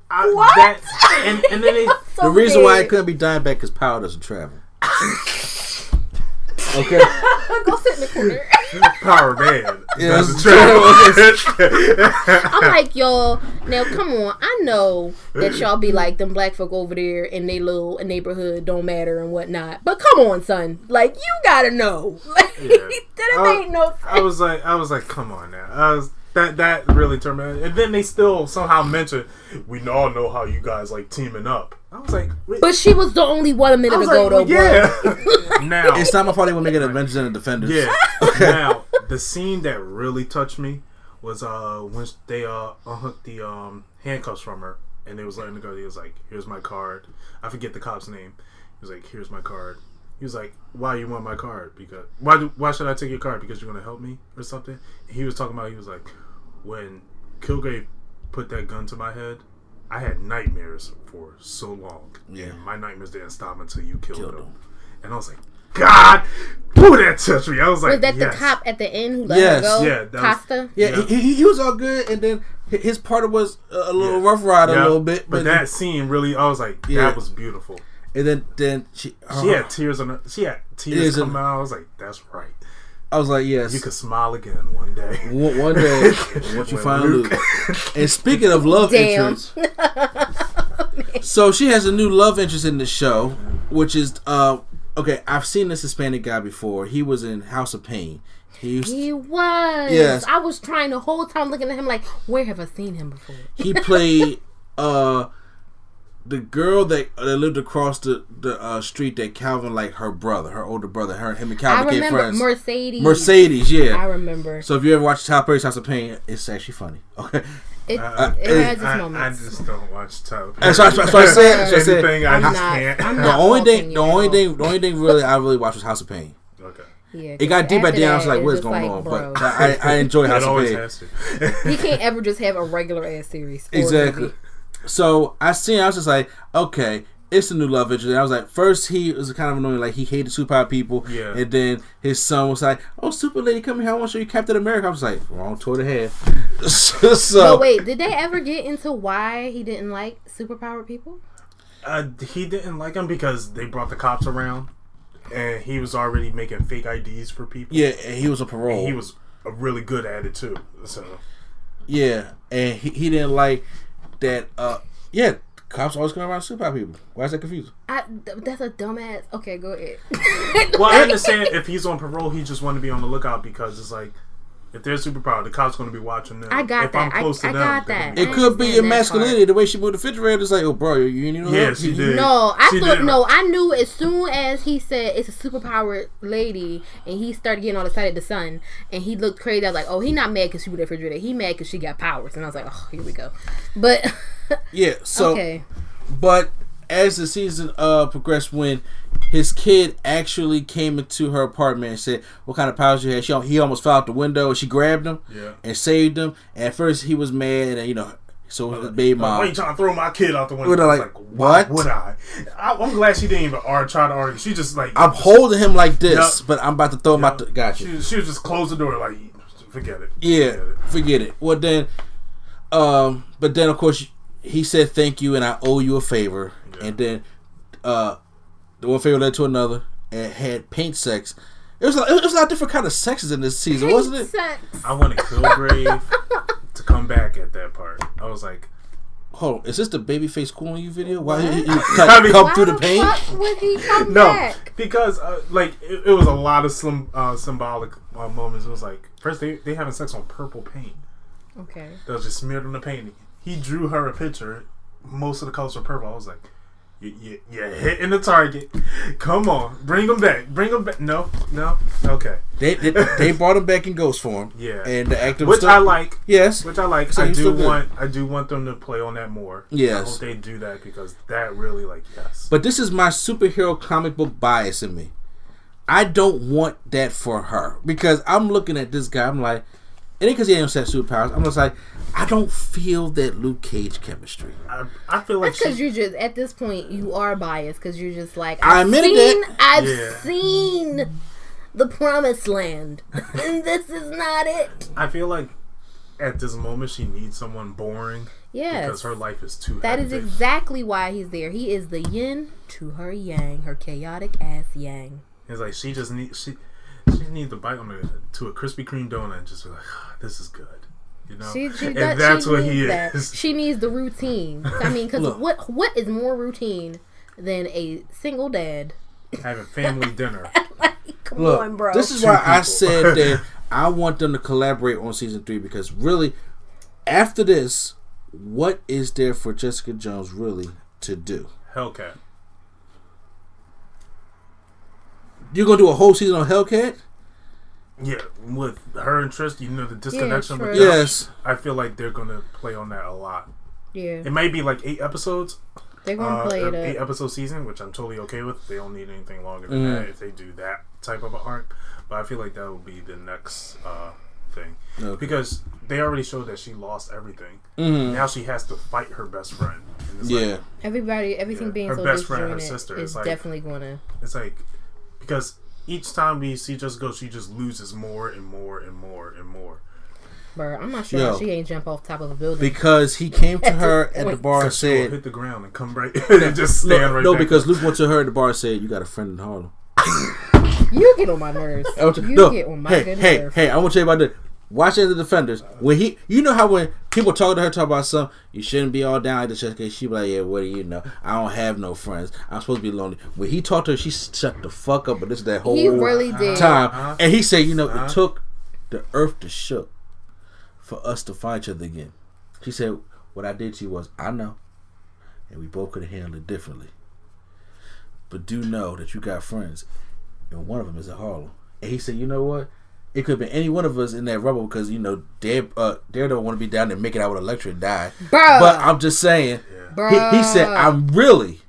I- What? that- and, and then they [LAUGHS] So The reason why it couldn't be Dimebag because power doesn't travel. [LAUGHS] okay. [LAUGHS] Go sit in the corner. power man. Yeah, doesn't travel. I'm like, y'all, now come on. I know that y'all be like, them black folk over there in they little neighborhood don't matter and whatnot. But come on, son. Like, you gotta know. Like, that Uh, ain't no I was like, I was like, come on now. I was that that really turned me. on. And then they still somehow mentioned we all know how you guys like teaming up. I was like, wait, But she was the only one a minute was ago, like, though, yeah. [LAUGHS] now, It's not my fault they want to make it Avengers and the Defenders. yeah. [LAUGHS] Now, the scene that really touched me was uh when they uh unhooked the um handcuffs from her and they was letting her go. He was like, "Here's my card." I forget the cop's name. He was like, "Here's my card." He was like, "Why you want my card? Because why? Do, why should I take your card? Because you're gonna help me or something?" And he was talking about. He was like, "When Kilgrave put that gun to my head, I had nightmares for so long. Yeah. And my nightmares didn't stop until you killed, Killed him. him. And I was like, God, who that touched me? I was like, Was that yes. the cop at the end who let Yes. her go? Yeah, that was- Costa? Yeah, Yeah. He, he, he was all good, and then his part was a a little Yeah. rough ride Yeah, a little bit, but, but, that scene really, I was like, Yeah. that was beautiful. and then then she, She had uh, tears on her. She had tears Is it- come out. I was like, that's right. I was like, yes, You could smile again one day. one, one day [LAUGHS] once you find Luke- Luke. And speaking of love Damn. interests, [LAUGHS] so she has a new love interest in the show, which is uh okay. I've seen this Hispanic guy before. He was in House of Payne. He used He was. Yes. I was trying the whole time looking at him like, where have I seen him before? he played [LAUGHS] uh the girl that that lived across the the uh, street that Calvin like her brother, her older brother. Her him and I Calvin became remember friends. Mercedes. Mercedes, yeah. I remember. So if you ever watch Tyler Perry's House of Payne, it's actually funny. [LAUGHS] Okay, It, Uh, it has its I, I moments. just don't watch television. that's what, that's what I said. That's what I [LAUGHS] said. Anything I just not- can't. I'm The only thing, the only thing, the only thing really I really watched was House of Payne. okay. yeah, It got deep at the end. I was like, "What's going like, on?" bro. But I, I enjoy [LAUGHS] House of Payne. has to. he can't ever just have a regular ass series. Exactly. movie. So I seen, I was just like, okay. it's a new love interest. And I was like, first he was kind of annoying, like he hated superpower people. Yeah. And then his son was like, "Oh, super lady, come here. I want to show you Captain America." I was like, wrong toward the head. [LAUGHS] so, So wait, did they ever get into why he didn't like superpowered people? Uh, he didn't like them because they brought the cops around, and he was already making fake IDs for people. yeah, and he was a parole. he was really good at it too. So Yeah, and he, he didn't like that. Uh, yeah, cops always come around superpower people. Why is that confusing? I, th- that's a dumbass. Okay, go ahead. Well, I [LAUGHS] understand if he's on parole, he just want to be on the lookout because it's like if they're superpowered, the cops going to be watching them. I got if that. I- I got they're gonna that. be- It could be understand your masculinity. The way she moved the refrigerator is like, oh, bro, you, you need no Yeah, she did. No, I She thought did. no. I knew as soon as he said it's a superpowered lady, and he started getting all excited. The sun, and he looked crazy. I was like, oh, he not mad because she moved the refrigerator. He mad because she got powers. And I was like, oh, here we go. But Yeah. [LAUGHS] So, okay, but as the season uh progressed, when his kid actually came into her apartment and said, "What kind of powers you had?" She he almost fell out the window. and She grabbed him Yeah. and saved him. And at first, he was mad, and you know, so his baby Like, why are you trying to throw my kid out the window? Would I I like, why what? would I? I? I'm glad she didn't even ar- try to argue. She just like I'm holding him like this, Yup. but I'm about to throw him out. The, got you. She, she was just close the door like forget it. Yeah, Forget it. forget it. Well then, um, but then of course he said thank you and I owe you a favor, Yeah. and then, uh, the one favor led to another and had paint sex. It was like, it was a lot of different kind of sexes in this season, wasn't it? Sex. I wanted Kilgrave to come back at that part. I was like, Hold on, is this the babyface cooling you video? Why you, you [LAUGHS] I cut, mean- come Why through the the paint? would he come no, back? because uh, like it, it was a lot of slim, uh, symbolic uh, moments. It was like first they they having sex on purple paint. Okay. that was just smeared on the painting. He drew her a picture. Most of the colors were purple. I was like, you, you, you're hitting the target. Come on, bring them back. Bring them back. No, no, okay. They, they they brought him back in ghost form. Yeah. and the actor Which still, I like. Yes, Which I like. So I do good. want. I do want them to play on that more. Yes. I hope they do that because that really like yes. But this is my superhero comic book bias in me. I don't want that for her because I'm looking at this guy. I'm like, it ain't because he ain't set superpowers. I'm just like, I don't feel that Luke Cage chemistry. I, I feel like Because she, you're just at this point you are biased because you're just like I I've admitted seen that. I've Yeah. seen the promised land [LAUGHS] and this is not it. I feel like at this moment she needs someone boring Yeah, because her life is too. that is hectic. exactly why he's there. He is the yin to her yang, her chaotic ass yang. It's like she just needs she she needs to bite on a, to a Krispy Kreme donut and just be like, "Ah, this is good, you know. She, she and does, that's she what needs he that. is. She needs the routine. I mean, because what what is more routine than a single dad? Having family dinner. [LAUGHS] Come Look, on, bro. this is Two why I said [LAUGHS] that I want them to collaborate on season three because really, after this, what is there for Jessica Jones really to do? Hellcat. You're gonna do a whole season on Hellcat? Yeah, with her and interest, you know, the disconnection. true. with Yes. I feel like they're gonna play on that a lot. yeah, It may be like eight episodes, they're gonna uh, play an it eight up. episode season, which I'm totally okay with. They don't need anything longer than Mm. that if they do that type of an arc. But I feel like that will be the next uh, thing Okay. because they already showed that she lost everything. Mhm. Now she has to fight her best friend. And it's Yeah. like, Everybody, everything Yeah. being Her so best friend, her sister, is it's like- definitely gonna. it's like because each time we see just go, she just loses more and more and more and more. Bro, I'm not sure Yo. she ain't jump off top of a building. Because he came to her at the bar and she said, hit the ground and come right [LAUGHS] and just stand no, right no back because up. Luke went to her at the bar and said, "You got a friend in Harlem." you get on my nerves. I want You you- no, get on my hey, good hey, nerves. hey! I want to tell you about this. Watch as the defenders. When he, you know how when people talk to her, talk about something, you shouldn't be all down like this. Jessica. She be like, yeah, what do you know? I don't have no friends. I'm supposed to be lonely. When he talked to her, she shut the fuck up. But this is that whole He really did. time, Uh-huh. and he said, you know, Uh-huh. it took the earth to shook for us to find each other again. She said, what I did to you was, I know, and we both could have handled it differently. But do know that you got friends, and one of them is in Harlem. And he said, you know what? It could have been any one of us in that rubble because you know Dare uh, Dare don't want to be down there, making out with Elektra and die. Bruh. But I'm just saying, he, he said, I'm really,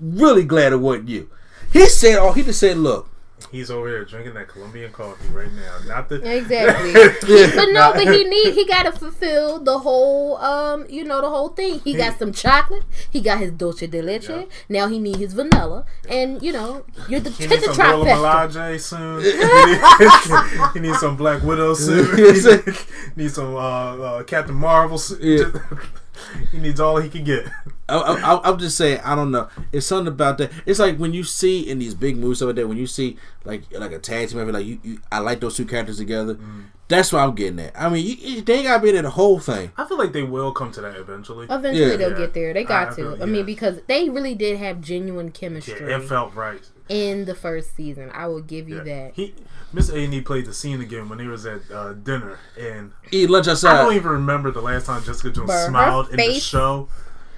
really glad it wasn't you. He said, oh, he just said, look, He's over there drinking that Colombian coffee right now. Not the Exactly. [LAUGHS] But no, but he need he gotta fulfill the whole um you know the whole thing. He got some chocolate. He got his dulce de leche. Yeah. Now he need his vanilla, and you know you're the He hit needs the some Gorilla trifecta. Soon. he, needs, [LAUGHS] [LAUGHS] he needs some Black Widow soon. he needs some uh, uh, Captain Marvel. soon. Yeah. [LAUGHS] he needs all he can get. I, I, I'm just saying, I don't know. It's something about that. It's like when you see in these big movies over there, when you see like like a tag team, like you, you, I like those two characters together. Mm. That's what I'm getting at. I mean, you, you, they ain't gotta be there the whole thing. I feel like they will come to that eventually. Eventually Yeah. they'll Yeah. get there. They I got to. feel- I mean, because they really did have genuine Yeah, chemistry it felt right. In the first season. I will give you Yeah. that. He Miss A and E played the scene again when they was at uh, dinner, and Eat lunch I don't even remember the last time Jessica Jones Bruh, her smiled in the show.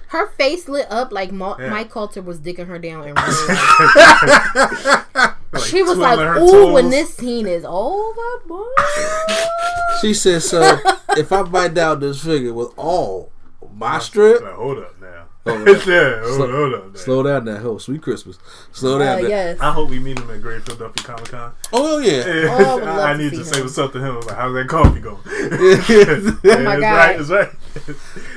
Her face lit up like Ma- Yeah. Mike Colter was dicking her down in. [LAUGHS] Like, she was like, her "Ooh, when this scene is over, boy." She said, "So if I bite down this figure with all my strip, Like, hold up now. Hold [LAUGHS] yeah, hold, Slow- hold up now. slow down that hoe. Sweet Christmas. Slow Uh, down. that. yes. I hope we meet him at Great Philadelphia Comic Con. Oh yeah. Oh, I would [LAUGHS] love I need see to say him. what's up to him. Like, how's that coffee going? [LAUGHS] Oh my That's God. right. That's right.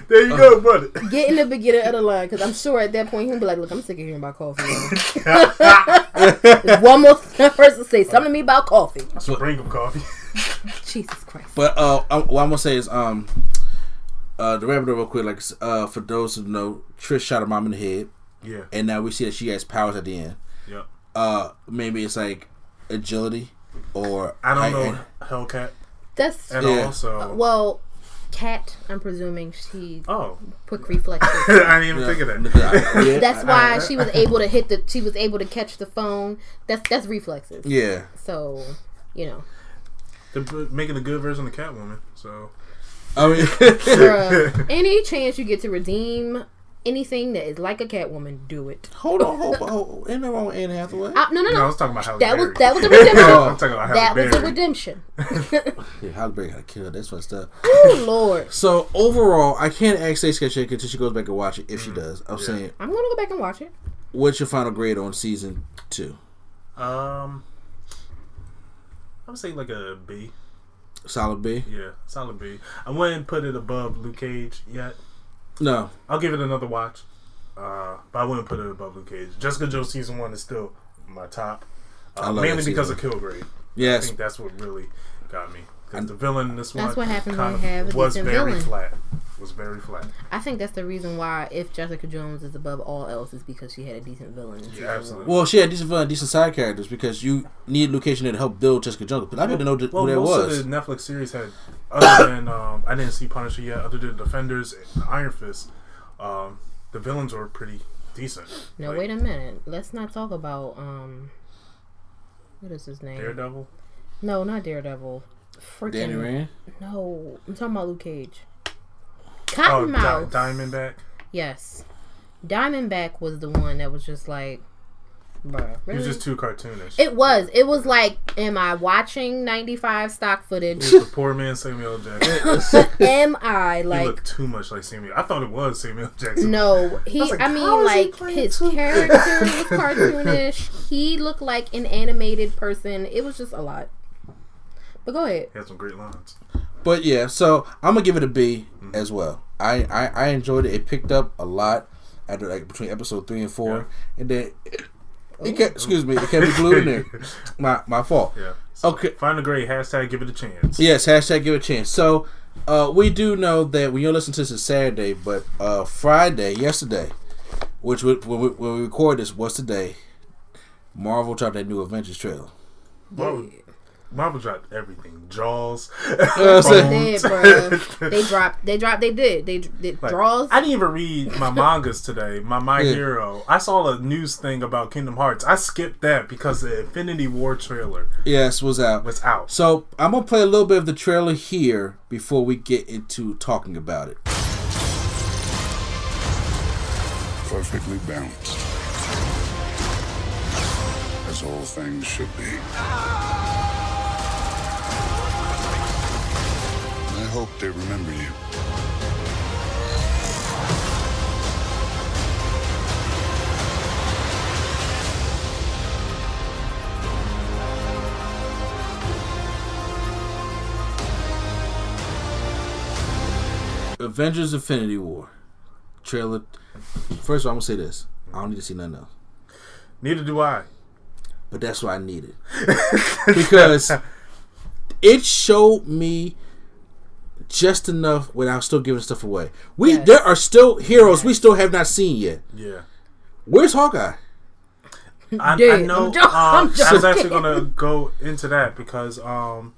there you go, brother. Get in the beginning of the line because I'm sure at that point he'll be like, "Look, I'm sick of hearing about coffee." One more person say something to me about coffee. Bring him coffee. Jesus Christ. But uh, what I'm gonna say is um, uh, the rabbit real quick. Like uh, for those who know, Trish shot her mom in the head, Yeah. and now we see that she has powers at the end. Yeah. Uh, maybe it's like agility, or I don't height know and- Hellcat That's at Yeah. all. So. uh, well, cat. I'm presuming she oh, quick reflexes. [LAUGHS] I didn't even think of that. [LAUGHS] Yeah, That's why [LAUGHS] she was able to hit the. She was able to catch the phone. That's that's reflexes. Yeah. So, you know, They're making a good version of Catwoman. So. I mean, [LAUGHS] bruh, [LAUGHS] any chance you get to redeem anything that is like a Catwoman, do it. hold on, hold on. Hold, ain't no wrong with Anne Hathaway. Uh, no, no, No, I was talking about Halle That was Berry. that was a [LAUGHS] redemption. I'm talking about Halle that was a Berry. redemption. Yeah, Halle Berry got killed. That's what's up. oh Lord, So overall, I can't ask Stacey Ketchuk until she goes back and watch it. If she Mm. does, I'm saying, I'm gonna go back and watch it. what's your final grade on season two? Um, I would say like a B. Solid B. Yeah, solid B. I wouldn't put it above Luke Cage yet. No. I'll give it another watch. Uh, but I wouldn't put it above Luke Cage. Jessica Jones season one is still my top. I Uh, love mainly because of season. Kilgrave. I think that's what really got me. Because the villain in this one That's what happened when kind you have of a was decent very villain. flat. Was very flat. I think that's the reason why if Jessica Jones is above all else is because she had a decent villain. In season absolutely. Well, she had decent villain, decent side characters because you need location to help build Jessica Jones. But I didn't know th- Well, who that most was. of the Netflix series had, other than um, I didn't see Punisher yet. Other than Defenders, and Iron Fist, um, the villains were pretty decent. Now Like, wait a minute. Let's not talk about um. What is his name? Daredevil. No, not Daredevil. Freaking Danny Rand. No, I'm talking about Luke Cage. Oh, Cottonmouth. Di- Diamondback. yes, Diamondback was the one that was just like, bruh, He really? was just too cartoonish. it was. It was like, am I watching '95 stock footage? He was the poor man Samuel Jackson. [LAUGHS] am I he like? looked too much like Samuel. I thought it was Samuel Jackson. No, he. I like, I mean, like playing his two- character [LAUGHS] was cartoonish. He looked like an animated person. It was just a lot. But go ahead. He had some great lines. But yeah, so I'm gonna give it a B Mm-hmm. as well. I, I I enjoyed it. It picked up a lot at like between episode three and four, and then it, it kept, excuse me, it kept me glued in there. [LAUGHS] My my fault. Yeah. So Okay. Find a grade. Hashtag give it a chance. Yes, hashtag give it a chance. So, uh, we do know that when you listen to this is Saturday, but uh, Friday, yesterday, which we, when, we, when we record this, was today. Marvel dropped that new Avengers trailer. Marvel, Marvel dropped everything. Jaws. You know what I'm? They did, bruh. [LAUGHS] They dropped. They dropped. They did. They did Like, draws. I didn't even read my [LAUGHS] mangas today. My My Yeah. Hero. I saw a news thing about Kingdom Hearts. I skipped that because the Infinity War trailer Yes, was out. was out. So I'm gonna play a little bit of the trailer here before we get into talking about it. perfectly balanced. As all things should be. I hope they remember you. Avengers Infinity War trailer. First of all, I'm gonna say this. I don't need to see nothing else. Neither do I. But that's what I needed. [LAUGHS] because it showed me just enough without still giving stuff away. We Yes. there are still heroes we still have not seen yet. Yeah. Where's Hawkeye? I, I Dude, know. I'm jo- I'm um, I was actually gonna go into that because um,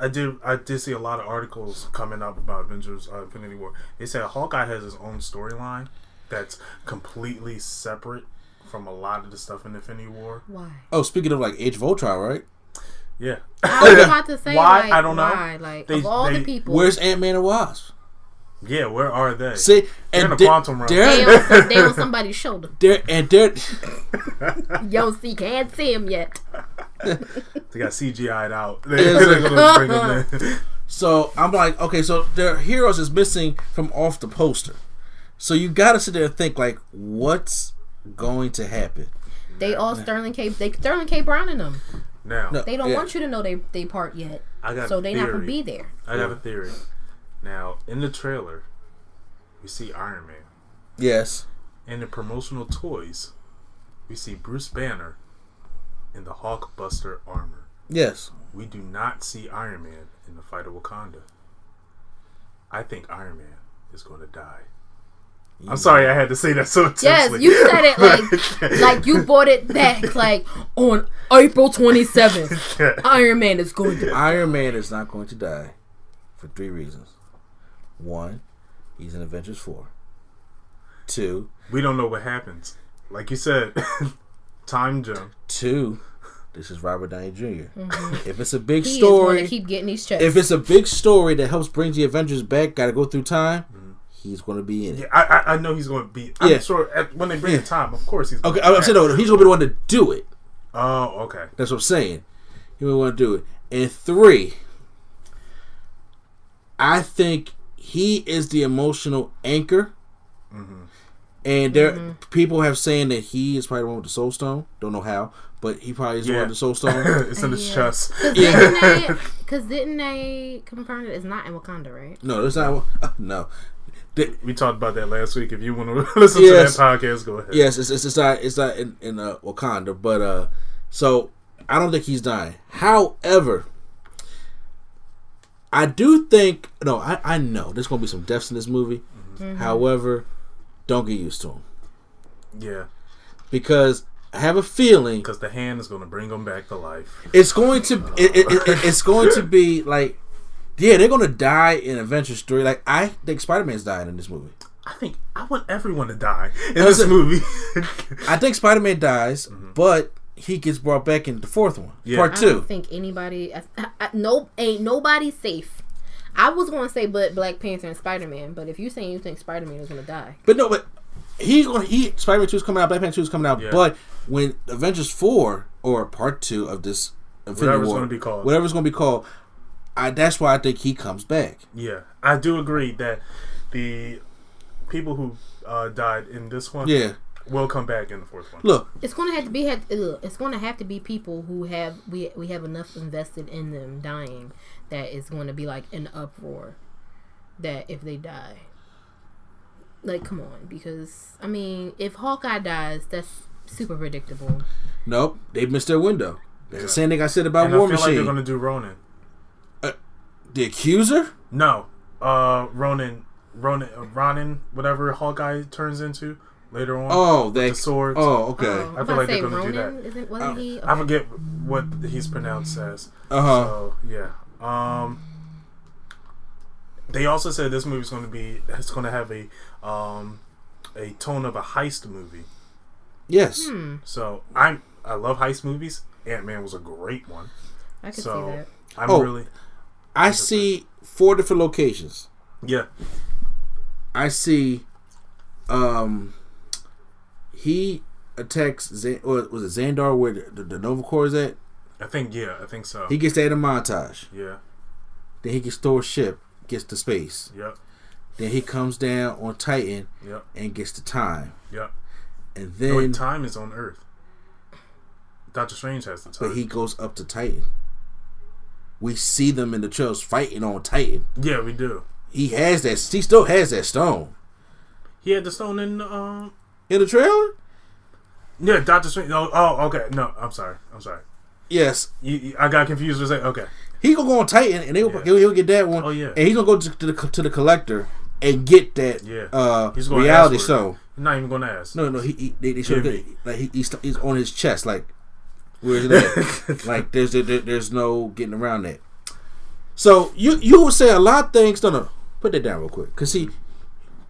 I did I did see a lot of articles coming up about Avengers uh, Infinity War. They said Hawkeye has his own storyline that's completely separate from a lot of the stuff in Infinity War. Why? Oh, speaking of like Age of Ultron, right? Yeah. I was [LAUGHS] about to say Why? Like, I don't know. Why? Like They- of all they- the people, Where's Ant Man and Wasp? yeah. Where are they? See, They're in and the they- quantum realm. they they're, on, some- they on somebody's shoulder. they're, and they're, You don't see, can't see him yet. They got CGI'd out. [LAUGHS] They're it's gonna bring them [LAUGHS] in. So I'm like, okay, so their heroes is missing from off the poster. So you gotta sit there and think like, what's going to happen? They all Sterling K. They Sterling K. Brown in them. Now, No. They don't Yeah. want you to know they they part yet, I got so a they not gonna be there. I have a theory. Now, in the trailer, we see Iron Man. Yes. In the promotional toys, we see Bruce Banner in the Hulkbuster armor. Yes. We do not see Iron Man in the fight of Wakanda. I think Iron Man is going to die. I'm sorry I had to say that so intensely. Yes, you said it like [LAUGHS] like you bought it back like on April 27th. [LAUGHS] Iron Man is going to. Iron Man is not going to die for three reasons. One, he's in Avengers 4. Two, we don't know what happens. Like you said, [LAUGHS] time jump. two, this is Robert Downey Jr. If it's a big Mm-hmm. He is going story, to keep getting these checks. if it's a big story that helps bring the Avengers back, gotta go through time, he's gonna be in it. Yeah, I, I, I know he's going to be. I'm Yeah. sure at, when they bring Yeah. the time, of course he's. Okay, gonna I'm saying no, he's gonna be the one to do it. Oh, okay. That's what I'm saying. He would want to do it. And three, I think he is the emotional anchor. And there, people have saying that he is probably the one with the Soul Stone. Don't know how, but he probably is the one with the Soul Stone. [LAUGHS] it's in his Yeah. chest. Cause didn't they? Didn't they confirm that it's not in Wakanda, right? no, that's not. uh, no. The- We talked about that last week. If you want to [LAUGHS] listen Yes. to that podcast, go ahead. yes, it's, it's, it's not. It's not in, in uh, Wakanda, but uh, so I don't think he's dying. However, I do think no. I I know there's gonna be some deaths in this movie. However, don't get used to them Yeah, because I have a feeling because the hand is going to bring him back to life. it's going to it, it, it, it's going to [LAUGHS] be like yeah they're gonna die in Avengers story. Like I think Spider Man's dying in this movie. I think I want everyone to die in That's this it. movie. [LAUGHS] I think Spider Man dies, mm-hmm. but he gets brought back in the fourth one, Yeah. part I two. don't think anybody. I, I, I, no, ain't nobody safe. I was going to say, but Black Panther and Spider Man. But if you saying you think Spider Man is going to die, But no, but he's going. to He Spider Man two is coming out. Black Panther two is coming out. Yeah. But when Avengers four or part two of this Infinity Whatever it's War, gonna be called. whatever it's going to be called, I that's why I think he comes back. yeah, I do agree that the people who uh, died in this one Yeah, will come back in the fourth one. look, it's going to have to be. Have, ugh, it's going to have to be people who have we we have enough invested in them dying that it's going to be like an uproar. That if they die, like come on, because I mean, if Hawkeye dies, that's super predictable. nope, they missed their window. That's Yeah. the same thing I said about and I War feel like they're going to do Ronin. The Accuser. No, uh, Ronin, Ronin, uh, Ronin, whatever Hawkeye turns into later on. Oh, they the sword. Oh, okay. Oh, I feel like they're gonna do that. Ronan, Isn't, wasn't he? I forget what he's pronounced as. Uh huh. So yeah. Um. They also said this movie's going to be it's going to have a um a tone of a heist movie. Yes. Hmm. So I'm I love heist movies. Ant Man was a great one. I could so see that. I'm Oh. really I see four different locations. yeah I see, um, he attacks. Zan- or was it Xandar where the, the, the Nova Corps is at? I think yeah I think so. He gets that in a montage. yeah. Then he gets store ship, gets to space. Yep. Then he comes down on Titan Yep. and gets the time. Yep. And wait, then, time is on Earth. Doctor Strange has the time. but he goes up to Titan. We see them in the trails fighting on Titan. yeah, we do. he has that. He still has that stone He had the stone in um in the trailer. yeah Doctor Strange. Oh, oh okay. No, I'm sorry. I'm sorry. Yes, You, you- I got confused. Was like okay. he gonna go on Titan and he'll, Yeah. he'll, he'll get that one. Oh, yeah. and he's gonna go to, to the to the collector and get that Yeah. uh He's gonna reality ask for it. stone. Not even gonna ask. No, no, he, he they, they show that, me. like he, he's, he's on his chest, like where's it at? [LAUGHS] like there's there, there's no getting around that. So you you will say a lot of things. No, no, put that down real quick, cause see,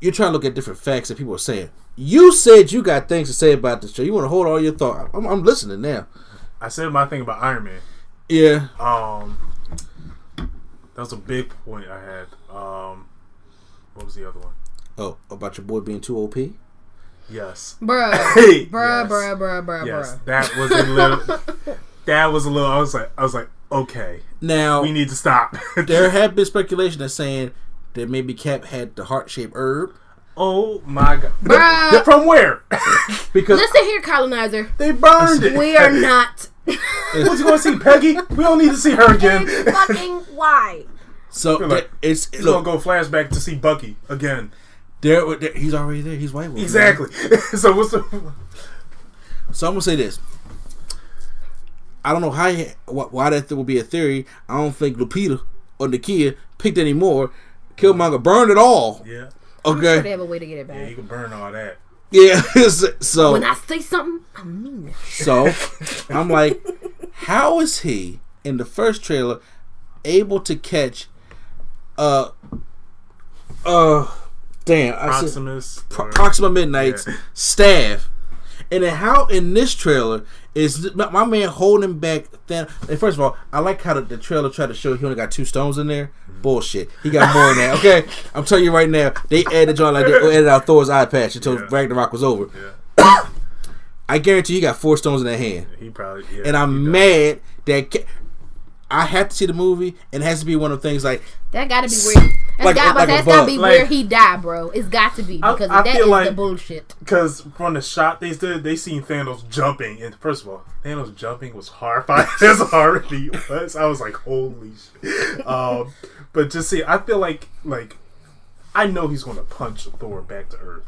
you're trying to look at different facts that people are saying. You said you got things to say about this show. You want to hold all your thought. I'm, I'm listening now. I said my thing about Iron Man. Yeah, Um, that was a big point I had. Um, what was the other one? Oh, about your boy being too OP. Yes. Bruh. Hey, [LAUGHS] Bruh, yes. bruh, bruh, bruh, Yes, bruh. that was a little. [LAUGHS] that was a little. I was like, I was like, okay, Now we need to stop. [LAUGHS] there have been speculation that saying that maybe Cap had the heart shaped herb oh my god, Bruh. They're from where? because Listen here, colonizer. they burned it. We are not. What you going to see, Peggy? We don't need to see her again. fucking why? so Like, there- it's He's look, gonna go flashback to see Bucky again. There, there- he's already there. He's white. Wolf. Exactly. [LAUGHS] so what's the? [LAUGHS] So I'm gonna say this. I don't know how he, wh- why that would be a theory. I don't think Lupita or Nakia picked any anymore. Killmonger burned it all. Yeah. I'm sure they have a way to get it Yeah, you can burn all that. Yeah. [LAUGHS] so When I say something, I mean it. so I'm like, how is he in the first trailer able to catch? Uh. Uh. Damn. I said, Proximus. Or- Proxima Midnight's Yeah. staff. And then how in this trailer is my, man holding back Thanos? And first of all, I like how the, the trailer tried to show he only got two stones in there. Mm-hmm. Bullshit. He got more than that. Okay, [LAUGHS] I'm telling you right now, they added John like they added out Thor's eye patch until Yeah. Ragnarok was over. Yeah. [COUGHS] I guarantee you got four stones in that hand. He probably. Yeah, And I'm mad that I have to see the movie, and it has to be one of the things like That gotta be where. That's, Like- got, like a that's gotta be Like- where he died, bro. It's got to be because I that feel is like- the bullshit. Because from the shot they did, they seen Thanos jumping, and first of all, Thanos jumping was horrifying [LAUGHS] as already was. I was like, holy shit. Um, but just see, I feel like like I know he's gonna punch Thor back to Earth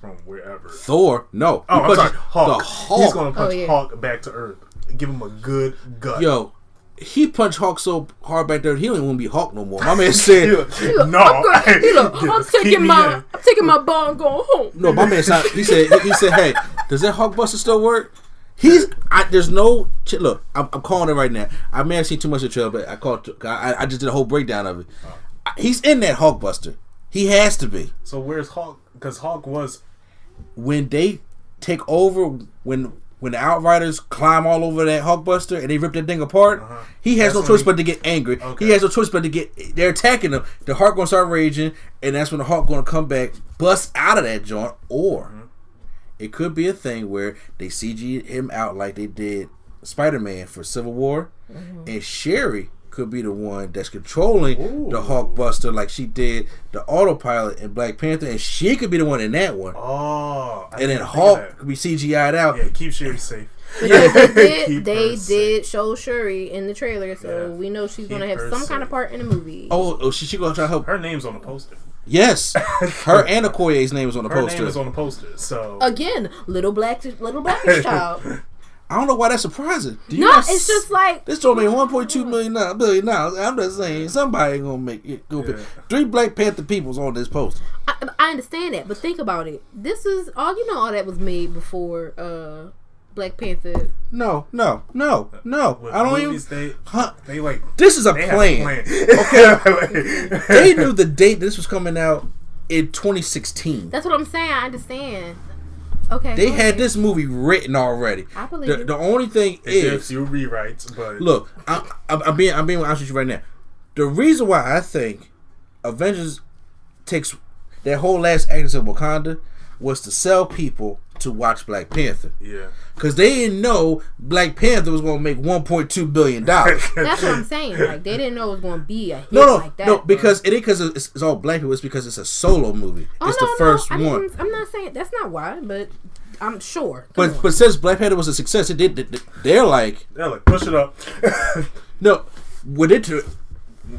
from wherever. Thor. No, Oh, I'm sorry, Hulk. The Hulk. He's gonna punch Oh, yeah. Hulk back to Earth. Give him a good gut. Yo, he punched Hulk so hard back there, he don't even want to be Hulk no more. My man said, He like, no, I'm, going, he look, I'm taking my, in. I'm taking my ball and going home. no, my man said, he said, he said, hey, does that Hulk Buster still work? He's, I, there's no, ch- look, I'm, I'm calling it right now. I may have seen too much of the trailer, but I called, I, I just did a whole breakdown of it. Oh. I- He's in that Hulk Buster. He has to be. So where's Hulk? Because Hulk was When they take over, when when the Outriders climb all over that Hulkbuster and they rip that thing apart, he has Uh-huh. That's no choice he- but to get angry. Okay. He has no choice but to get. They're attacking him. The Hulk gonna start raging, and that's when the Hulk gonna come back, bust out of that joint, or Mm-hmm. it could be a thing where they CG him out like they did Spider Man for Civil War, and Shuri could be the one that's controlling the Ooh. Hulk Buster like she did the autopilot in Black Panther, and she could be the one in that one. oh, I and then didn't think of Hulk that. could be CGI'd out. Yeah, keep Shuri safe. But they, they did, [LAUGHS] they did show Shuri in the trailer, so Yeah. we know she's gonna have her some kind of part in the movie. Oh, oh she, she gonna try to help. Her name's on the poster. Yes, [LAUGHS] her and Okoye's name is on the Her poster. name is on the poster. So Again, little black, little blackish child. [LAUGHS] I don't know why that's surprising. Do you no, not it's just like this told me one point two million dollars- billion dollars. I'm just saying somebody gonna make it. Gonna Yeah. three Black Panther people's on this poster. I, I understand that, but think about it. This is all you know. All that was made before uh Black Panther. No, no, no, no. with I don't even. movies, they Huh? they like This is a they have a plan. plan. [LAUGHS] Okay, [LAUGHS] they knew the date this was coming out in 2016. That's what I'm saying. I understand. Okay, They had ahead. this movie written already. I believe The, the only thing It's is, a few rewrites, but Look, I, I, I'm being I'm being honest with you right now. The reason why I think Avengers takes their whole last act of Wakanda was to sell people to watch Black Panther yeah, because they didn't know Black Panther was going to make 1.2 billion dollars. [LAUGHS] That's what I'm saying. Like they didn't know it was going to be a hit no, no, like that. no, because it ain't because it's, it's all black people. It's because it's a solo movie. Oh, it's no, the first no, one. I'm not saying that's not why, but I'm sure. Come But on. but since Black Panther was a success, it did. They're like they're like push it up. [LAUGHS] No, when it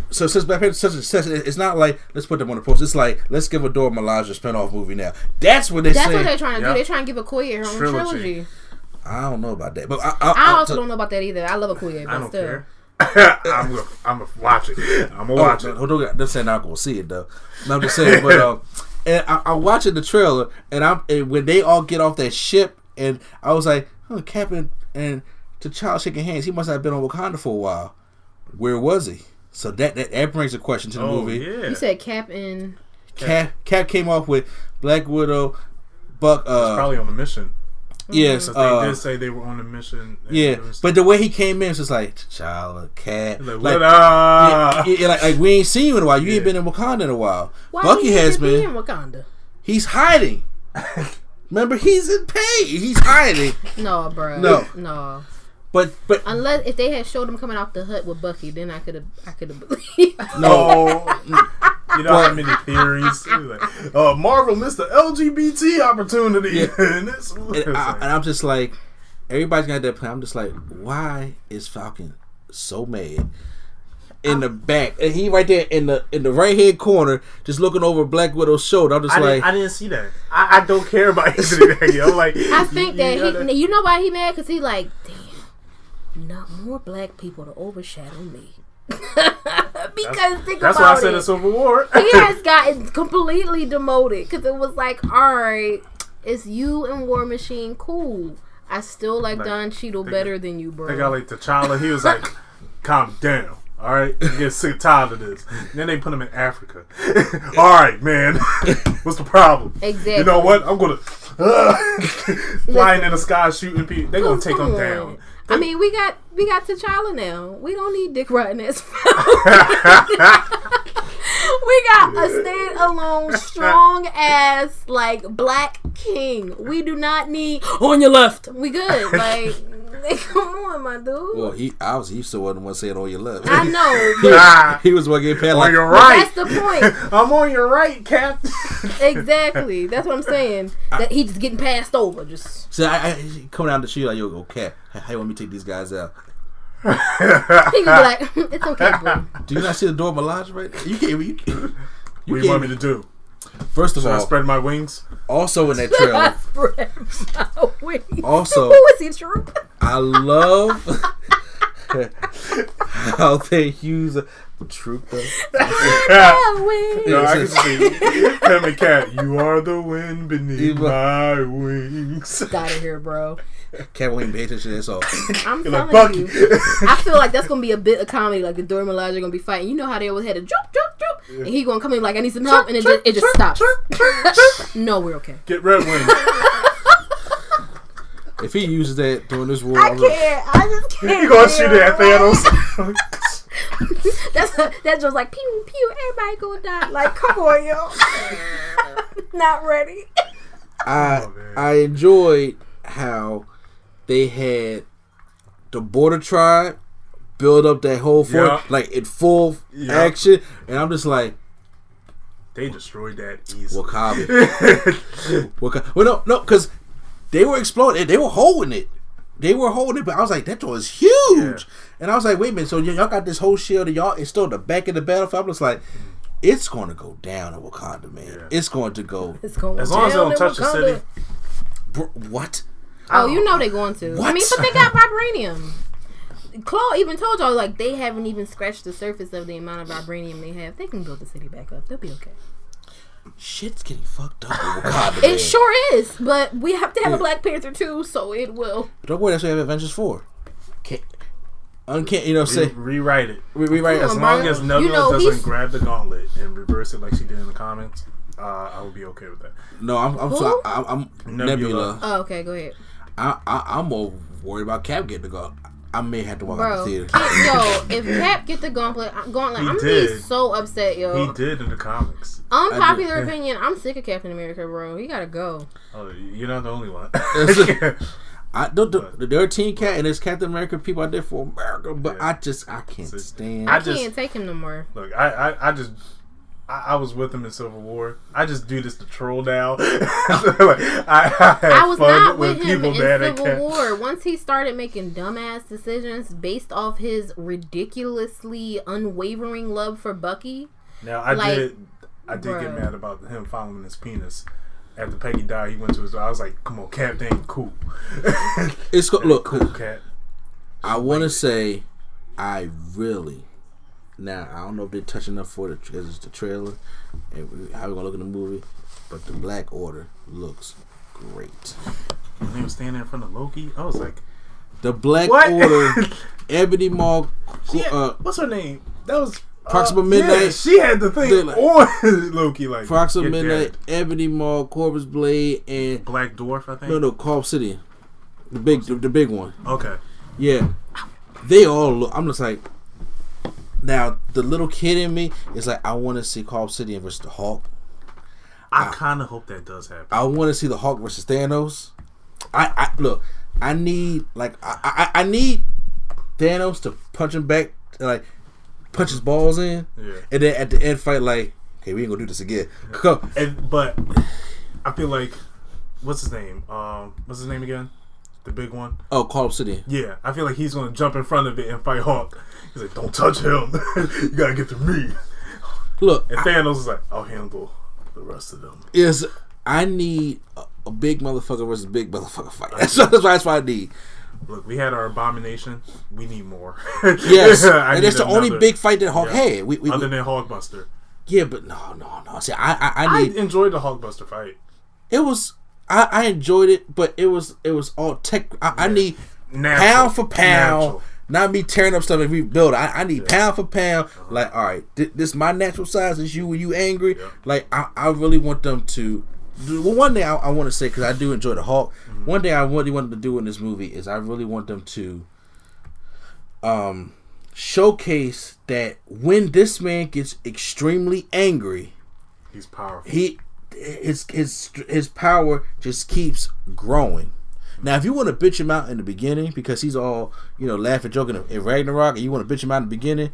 So since Black Panther is such a success, it's not like let's put them on the post. It's like let's give a Dora Milaje a spinoff movie now. That's what they That's say. what they're trying to Yeah. do. They're trying to give Okoye her own Trilogy. trilogy. I don't know about that, but I, I, I I- also to- don't know about that either. I love Okoye, but I don't still. care. [LAUGHS] I'm gonna, I'm gonna watch it. I'm gonna Oh, watch no, it. hold on, I'm not saying I'm gonna see it though. No, I'm just saying, but um, [LAUGHS] and I, I'm watching the trailer, and I'm and when they all get off that ship, and I was like, oh, Captain and T'Challa shaking hands. He must have been on Wakanda for a while. Where was he? So that that, that brings a question to the Oh movie. yeah. You said Cap and Cap Cap came off with Black Widow, Buck. Uh, Probably on a mission. yes, 'Cause uh, they did say they were on a mission. yeah. But the way he came in, it's just like T'Challa, Cap, like, like, yeah, yeah, like, like we ain't seen you in a while. You ain't been in Wakanda in a while. why Bucky he has even be been. in Wakanda. He's hiding. [LAUGHS] Remember, he's in pain. He's hiding. No, bro. No. no. But but Unless if they had showed him coming out the hut with Bucky, then I could have I could have believed. [LAUGHS] No. you know how many theories? Like, uh, Marvel missed the LGBT opportunity. [LAUGHS] and it's, and, I, and I'm just like, everybody's got that plan. I'm just like, why is Falcon so mad? In the back, and he right there in the in the right hand corner, just looking over Black Widow's shoulder. I'm just I, like, didn't, I didn't see that. I, I don't care about Anthony Mackie. I'm like, I think that you he, you know why he mad? Because he like, damn, not more black people to overshadow me. [LAUGHS] because think That's about why I said it. a Civil War. [LAUGHS] he has [LAUGHS] gotten completely demoted because it was like, all right, it's you and War Machine, cool. I still like, Like, Don Cheadle better than you, bro. They got like T'Challa. He was like, calm down. All right, you get sick tired of this. And then they put him in Africa. All right, man. What's the problem? Exactly. You know what? I'm gonna uh, flying in the sky shooting people. They're gonna take him down. I mean, we got we got T'Challa now. We don't need Dick riding as [LAUGHS] [LAUGHS] [LAUGHS] We got a standalone, [LAUGHS] strong ass like black king. We do not need on your left. We good. [LAUGHS] Like, come on, my dude. well, he obviously he still wasn't the one saying on your left. I know, he, but Ah, he was one getting paid on like, your right. that's the point. I'm on your right, Cap. Exactly. That's what I'm saying. That he's just getting passed over. Just so I, I come down the street like, yo, go Cap. How how you want me to take these guys out? [LAUGHS] he can be like, [LAUGHS] it's okay, bro. Do you not see the Dora Milaje right there? You can't. You, you what do you want me to do? First of Should I all, spread my wings? also in that [LAUGHS] trailer, Spread my wings. Also- who is he? Troop? I love how they use a trooper. My wings. No, I can see him and Cat. You are the wind beneath You- my wings. Got it here, bro. Can't even pay attention to that song. I'm You're telling like you. I feel like that's gonna be a bit of comedy. Like the Dora Milaje gonna be fighting. You know how they always had a jump, jump, jump, and he gonna come in like I need some help, and it just it just stops. [LAUGHS] no, we're okay. Get red wings. If he uses that during this war, I I'm like, can't. I just [LAUGHS] can't. You gonna shoot it at Thanos? [LAUGHS] [LAUGHS] That's that's just like pew pew. Everybody gonna die. Like come on, yo. [LAUGHS] Not ready. [LAUGHS] I Oh. I enjoyed how they had the border tribe build up that whole fort Yeah. like in full Yeah. action, and I'm just like they destroyed that easily. W'Kabi. Waka- well, no, no, because they were exploding. They were holding it. They were holding it, but I was like, that door is huge. Yeah. And I was like, wait a minute. So y- y'all got this whole shield, and y'all it's still in the back of the battlefield. I'm just like, it's going to go down in Wakanda, man. Yeah. It's going to go. It's going As long as they don't in touch the city. Bro, what? Oh, you know they're going to. What? I mean, but they got vibranium. Klaue even told y'all like they haven't even scratched the surface of the amount of vibranium they have. They can build the city back up. They'll be okay. Shit's getting fucked up in [LAUGHS] Wakanda. It sure is, but we have to have Yeah. a Black Panther too, so it will. Don't worry, that's what we have Avengers four. Can't, uncan't, you know what I'm Re- saying? rewrite it. We, we right Come As on, long bro. as Nebula You know, doesn't he's- grab the gauntlet and reverse it like she did in the comics, uh, I would be okay with that. No, I'm I'm, Who? sorry, I'm, I'm Nebula. Nebula. Oh, okay, go ahead, I, I I'm more worried about Cap getting the go. I may have to walk out bro. the theater. Cap- [LAUGHS] yo, if Cap get the gauntlet, gauntlet, He I'm gonna be did. so upset, yo. He did in the comics. Unpopular opinion, I'm sick of Captain America, bro. He gotta go. Oh, you're not the only one. [LAUGHS] I don't. The, there are Team Cat and there's Captain America people out there for America, but Yeah. I just I can't See, stand. I, I just- can't take him no more. Look, I, I, I just I, I was with him in Civil War. I just do this to troll now. [LAUGHS] like, I, I, I was not with him in mad at Civil War. Once he started making dumbass decisions based off his ridiculously unwavering love for Bucky, Now I Like, did, I did get mad about him following his penis. After Peggy died, he went to his. I was like, "Come on, Cap, they ain't cool." It's go- look. cool, Cap. I want to say, I really. Now I don't know if they're touching up for the because it's the trailer, and how we gonna look in the movie, but the Black Order looks great. When they was standing in front of Loki, I was like, The Black What? Order, [LAUGHS] Ebony Maw, uh, "What's her name?" That was Proxima uh, Midnight. Yeah, she had the thing like- on [LAUGHS] Loki, like Proxima Midnight, that. Ebony Maw, Corvus Blade, and Black Dwarf, I think. no, no, Carl City, the big, the, the big one. Okay. Yeah, they all look. I'm just like, now the little kid in me is like, I want to see Carl City versus the Hulk. I kind of hope that does happen. I want to see the Hulk versus Thanos. I, I look. I need like I, I I need Thanos to punch him back, like punch his balls in, Yeah. and then at the end fight like, okay, we ain't gonna do this again. Come, And but I feel like what's his name? Um, what's his name again? The big one. oh, Carl City. Yeah, I feel like he's gonna jump in front of it and fight Hulk. He's like, "Don't touch him. [LAUGHS] you gotta get to me." Look, And Thanos is like, "I'll handle the rest of them." is I need a, a big motherfucker versus big motherfucker fight. That's, [LAUGHS] what- that's, that's what I need. Look, we had our abomination. We need more. [LAUGHS] Yes, I and need the only big fight that Hulk Yeah. had. We, we, other than Hulkbuster. yeah, but no, no, no. See, I, I, I I need. enjoyed the Hulkbuster fight. it was I, I enjoyed it, but it was it was all tech. I, I need Natural. pound for pound, Natural. Not me tearing up stuff and rebuild. I, I need pound for pound. Like, all right, thi- this my natural size. Is you when you angry? Yeah. Like, I, I really want them to. Well, one thing I, I want to say because I do enjoy the Hulk. Mm-hmm. One thing I really wanted to do in this movie is I really want them to, um, showcase that when this man gets extremely angry, He's powerful. he his his his power just keeps growing. Now, if you want to bitch him out in the beginning because he's all you know laughing, joking in Ragnarok, and you want to bitch him out in the beginning,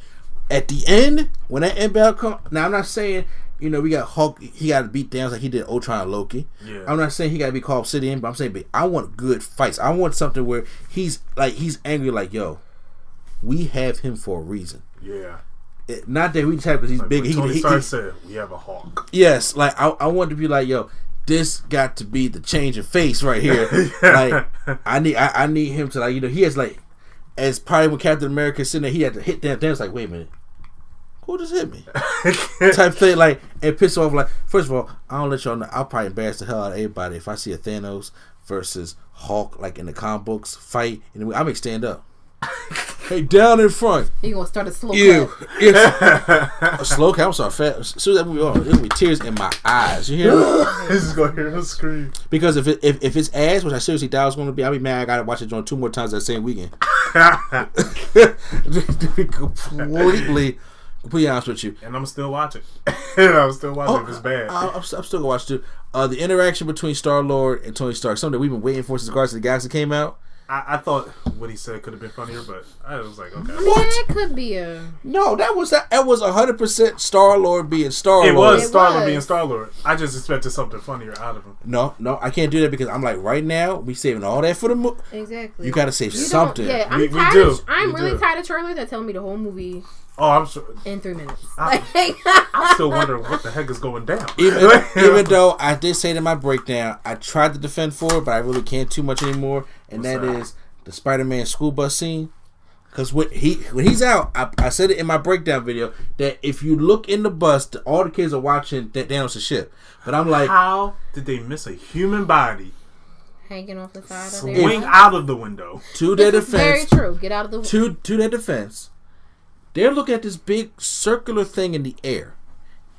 at the end when that end battle come, now I'm not saying you know we got Hulk, he got to beat down like he did Ultron and Loki. Yeah. I'm not saying he got to be Cull Obsidian, but I'm saying but I want good fights. I want something where he's like he's angry, like yo, we have him for a reason. yeah. It- not that we just have because he's Like big. He, Tony he, Stark he- said, "We have a Hulk." Yes, like I, I want to be like, yo, this got to be the change of face right here. [LAUGHS] like I need I, I need him to like you know he has like as probably when Captain America sitting there he had to hit that dance like wait a minute who just hit me [LAUGHS] type thing like and piss off like first of all I don't let y'all know I'll probably embarrass the hell out of everybody if I see a Thanos versus Hulk like in the comic books fight and I make stand up. [LAUGHS] hey, down in front. You gonna start a slow Ew. clap. Yes. [LAUGHS] a slow count. I'm sorry. Fat. As soon as that movie on, there's gonna be tears in my eyes. You hear? me? [LAUGHS] He's just gonna hear him scream. Because if it, if if it's ass, which I seriously doubt it's gonna be, I'll be mad. I gotta watch it joint two more times that same weekend. to [LAUGHS] be completely, completely honest with you. and I'm still watching. and I'm still watching if it's bad. I, I'm, I'm still gonna watch too. Uh, the interaction between Star Lord and Tony Stark, something that we've been waiting for since Guardians of the Galaxy came out. I, I thought what he said could have been funnier, but I was like, okay. I mean, it could be a. No, that was that, that was hundred percent Star Lord being Star Lord. It was Star Lord being Star Lord. I just expected something funnier out of him. No, no, I can't do that because I'm like right now we saving all that for the movie. Exactly. You gotta save You something. Yeah, I'm We- we tired. do. Of, I'm We really do. tired of trailers that tell me the whole movie Oh, I'm sure. in three minutes. I- [LAUGHS] Like, I'm still [LAUGHS] wondering what the heck is going down. Even, [LAUGHS] even though I did say in my breakdown, I tried to defend for it, but I really can't too much anymore, and What's that that? is the Spider-Man school bus scene. Because when he when he's out, I, I said it in my breakdown video that if you look in the bus, the, all the kids are watching that Thanos' ship. But I'm like, How did they miss a human body hanging off the side of swing out of the window? to their This is very true. Get out of the. to to their defense, they're looking at this big circular thing in the air.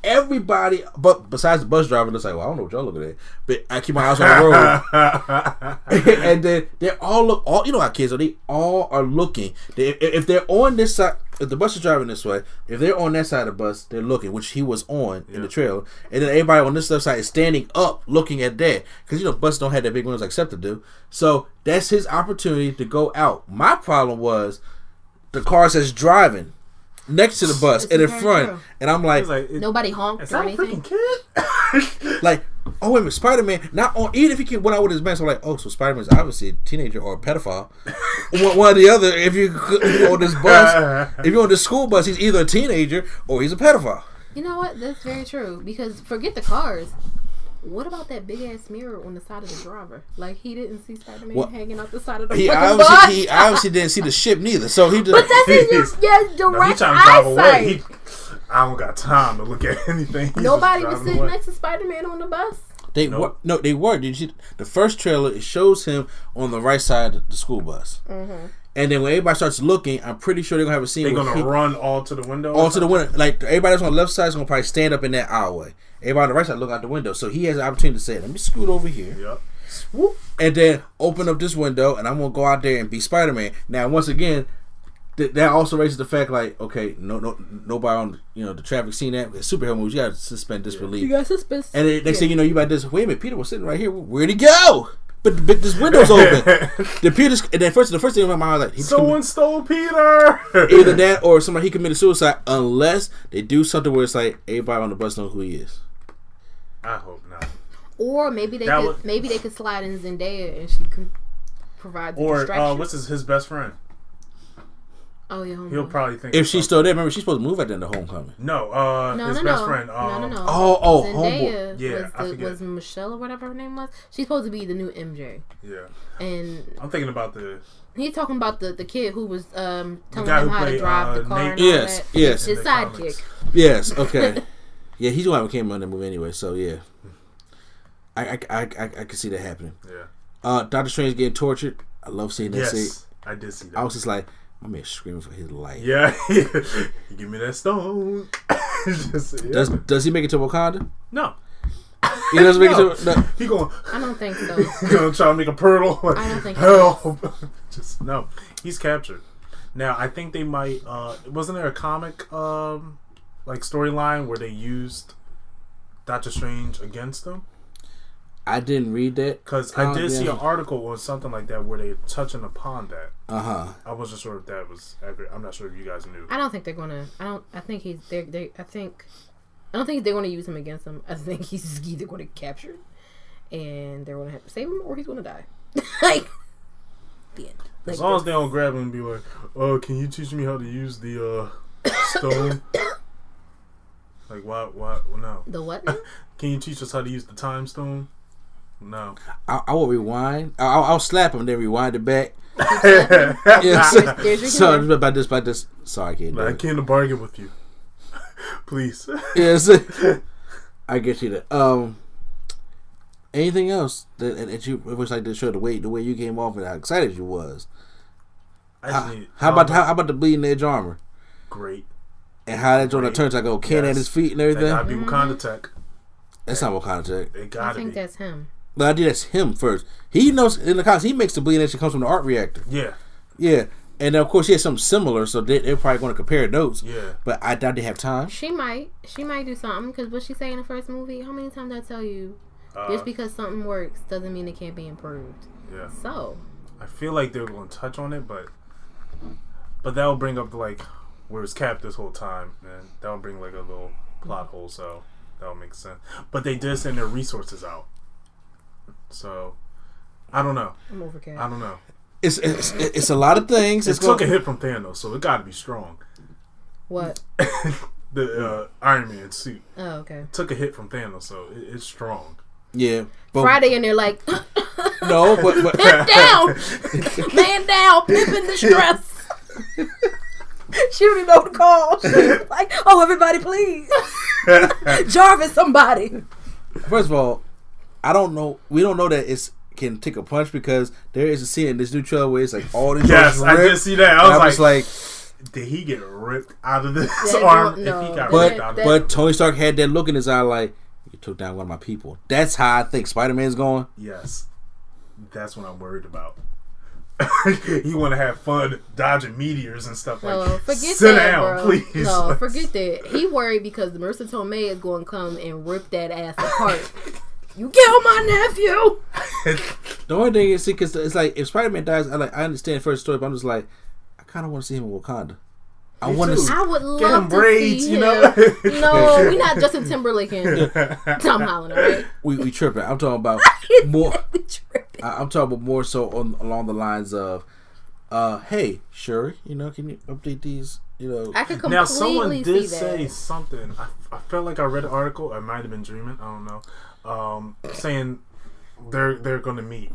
Everybody, but besides the bus driver, looks like, well, I don't know what y'all looking at, but I keep my eyes on the road. [LAUGHS] and then they all look all you know how kids are they all are looking. They, if, if they're on this side if the bus is driving this way if they're on that side of the bus they're looking which he was on in the trail and then everybody on this left side is standing up looking at that. Because you know buses don't have that big windows like Scepter do. So that's his opportunity to go out. My problem was the car says driving next to the bus It's and in front, true. and I'm like, like, it- Nobody honked is or that anything. kid? [LAUGHS] like, oh wait a minute, Spider Man. Not on even if he can went out with his mask. I'm like, oh, so Spider Man's obviously a teenager or a pedophile. [LAUGHS] one, one or the other. If you if you're on this bus, [LAUGHS] if you're on this school bus, he's either a teenager or he's a pedophile. You know what? That's very true. Because forget the cars. What about that big ass mirror on the side of the driver? Like he didn't see Spider Man What? hanging out the side of the He obviously bus. he obviously didn't see the ship neither. So he just but that's in your, [LAUGHS] He's- your No, he direct trying to drive away. eyesight. He, I don't got time to look at [LAUGHS] anything. He's Nobody was sitting away. next to Spider Man on the bus. They Nope. were no, they were. Did you the first trailer? It shows him on the right side of the school bus, Mm-hmm. and then when everybody starts looking, I'm pretty sure they're gonna have a scene. They're gonna he- run all to the window. all to the window. Like everybody that's on the left side is gonna probably stand up in that aisleway. Everybody on the right side look out the window, so he has the opportunity to say, "Let me scoot over here." Yep. and then open up this window, and I'm gonna go out there and be Spider Man. Now, once again, th- that also raises the fact like, okay, no, no, nobody on you know the traffic scene that It's superhero movies. You gotta suspend disbelief. You got suspicious. And then next thing you know, you about this. Wait a minute, Peter was sitting right here. Where'd he go? But, but this window's [LAUGHS] open. the Peter's and then first the first thing in my mind was like, he's Someone stole Peter. [LAUGHS] either that or somebody he committed suicide. Unless they do something where it's like everybody on the bus knows who he is. I hope not. Or maybe they That could would- maybe they could slide in Zendaya and she could provide the Or uh, what's his his best friend? oh yeah, homeboy. He'll probably think If she's still there, remember she's supposed to move at the end of Homecoming. no, uh, no, his no, best no. friend. no, Um, no, no. Oh, oh, Zendaya Yeah, was, I the, forget. was Michelle or whatever her name was. She's supposed to be the new MJ, Yeah, and I'm thinking about the he's talking about the, the kid who was um telling him who how to drive uh, the car. Nate- and all Yes, that. yes. his sidekick. comics. Yes. Okay. [LAUGHS] yeah, he's the one who came on that movie anyway. So yeah, I I, I, I, I can see that happening. yeah. Uh, Doctor Strange getting tortured. I love seeing that. scene. Yes, I did see that. I was just like, my man screaming for his life. yeah, [LAUGHS] give me that stone. [LAUGHS] Just, yeah. Does Does he make it to Wakanda? no, He doesn't make No. it to. [LAUGHS] No. he going I don't think so. he gonna try to make a pearl. I don't think he help. Just no, he's captured. Now I think they might. uh Wasn't there a comic um like storyline where they used Doctor Strange against them? I didn't read that. Because I did see an article or something like that where they touching upon that. Uh huh. I wasn't sure if that was accurate. I'm not sure if you guys knew. I don't think they're gonna. I don't. I think he's. They. They. I think. I don't think they're gonna use him against him. I think he's [LAUGHS] either gonna capture, him, and they're gonna have to save him, or he's gonna die. [LAUGHS] like the end. Like, As long as they don't grab him and be like, "Oh, can you teach me how to use the uh, [COUGHS] stone?" [COUGHS] like, why? Why? No. the what? [LAUGHS] now? Can you teach us how to use the time stone? No. I, I will rewind. I, I'll, I'll slap him, then rewind it back. There's- [LAUGHS] Yeah. [LAUGHS] there's your so humor. about this, about this. Sorry, I can't I it. came to bargain with you. Please. Yes, I get you that. Um, anything else that, that you it was like to show the way the way you came off and how excited you was? I just How, need. how about how, how about the bleeding edge armor great? And how that joint Great. turns like a can at his feet and They everything? gotta be Wakanda tech. That's not Wakanda Tech. They I gotta I think be. that's him. But I think that's him first. He knows in the comics he makes the bleeding edge that comes from the arc reactor. Yeah. Yeah, and of course he has something similar, so they, they're probably going to compare notes. Yeah. But I doubt they have time. She might. She might do something because what she say in the first movie. How many times did I tell you? Uh, Just because something works doesn't mean it can't be improved. yeah. So I feel like they're going to touch on it, but but that will bring up like where it's capped this whole time, and that will bring like a little plot hole. So that will make sense. But they did send their resources out, so I don't know. I'm overcast. I don't know. It's it's, it's a lot of things. It It's took a hit from Thanos, so it got to be strong. What? [LAUGHS] The uh, Iron Man suit Oh, okay. took a hit from Thanos, so it, it's strong. yeah. But, Friday, and they're like, [LAUGHS] No, but but pimp [LAUGHS] down, man down, pimp in distress. [LAUGHS] she don't even know what to call. [LAUGHS] She's like, oh, everybody, please, [LAUGHS] Jarvis, somebody. First of all, I don't know. We don't know that it's can take a punch because there is a scene in this new trailer where it's like all these Yes, joints I ripped, did see that. I was, I like, was like, did he get ripped out of this That arm? don't- no, if he got that- ripped but of that- Tony Stark had that look in his eye like you took down one of my people. That's how I think Spider Man's going. Yes, that's what I'm worried about. He want to have fun dodging meteors and stuff like. No, forget Sit that, down, bro. please. No, forget that. He worried because Marisa Tomei is going to come and rip that ass apart. [LAUGHS] you killed my nephew. [LAUGHS] The only thing is, see, because it's like if Spider Man dies, I like I understand the first story, but I'm just like, I kind of want to see him in Wakanda. I Me want too. to. I would Get love him to braids, see you him. know? no, we're not Justin [LAUGHS] Timberlake and Tom Holland, all right? We, we tripping. I'm talking about more. We tripping. I- I'm talking about more so on along the lines of, uh, hey Shuri, you know, can you update these? You know, I could completely Now, someone did that. say something. I, I felt like I read an article. I might have been dreaming. I don't know. Um, saying they're they're going to meet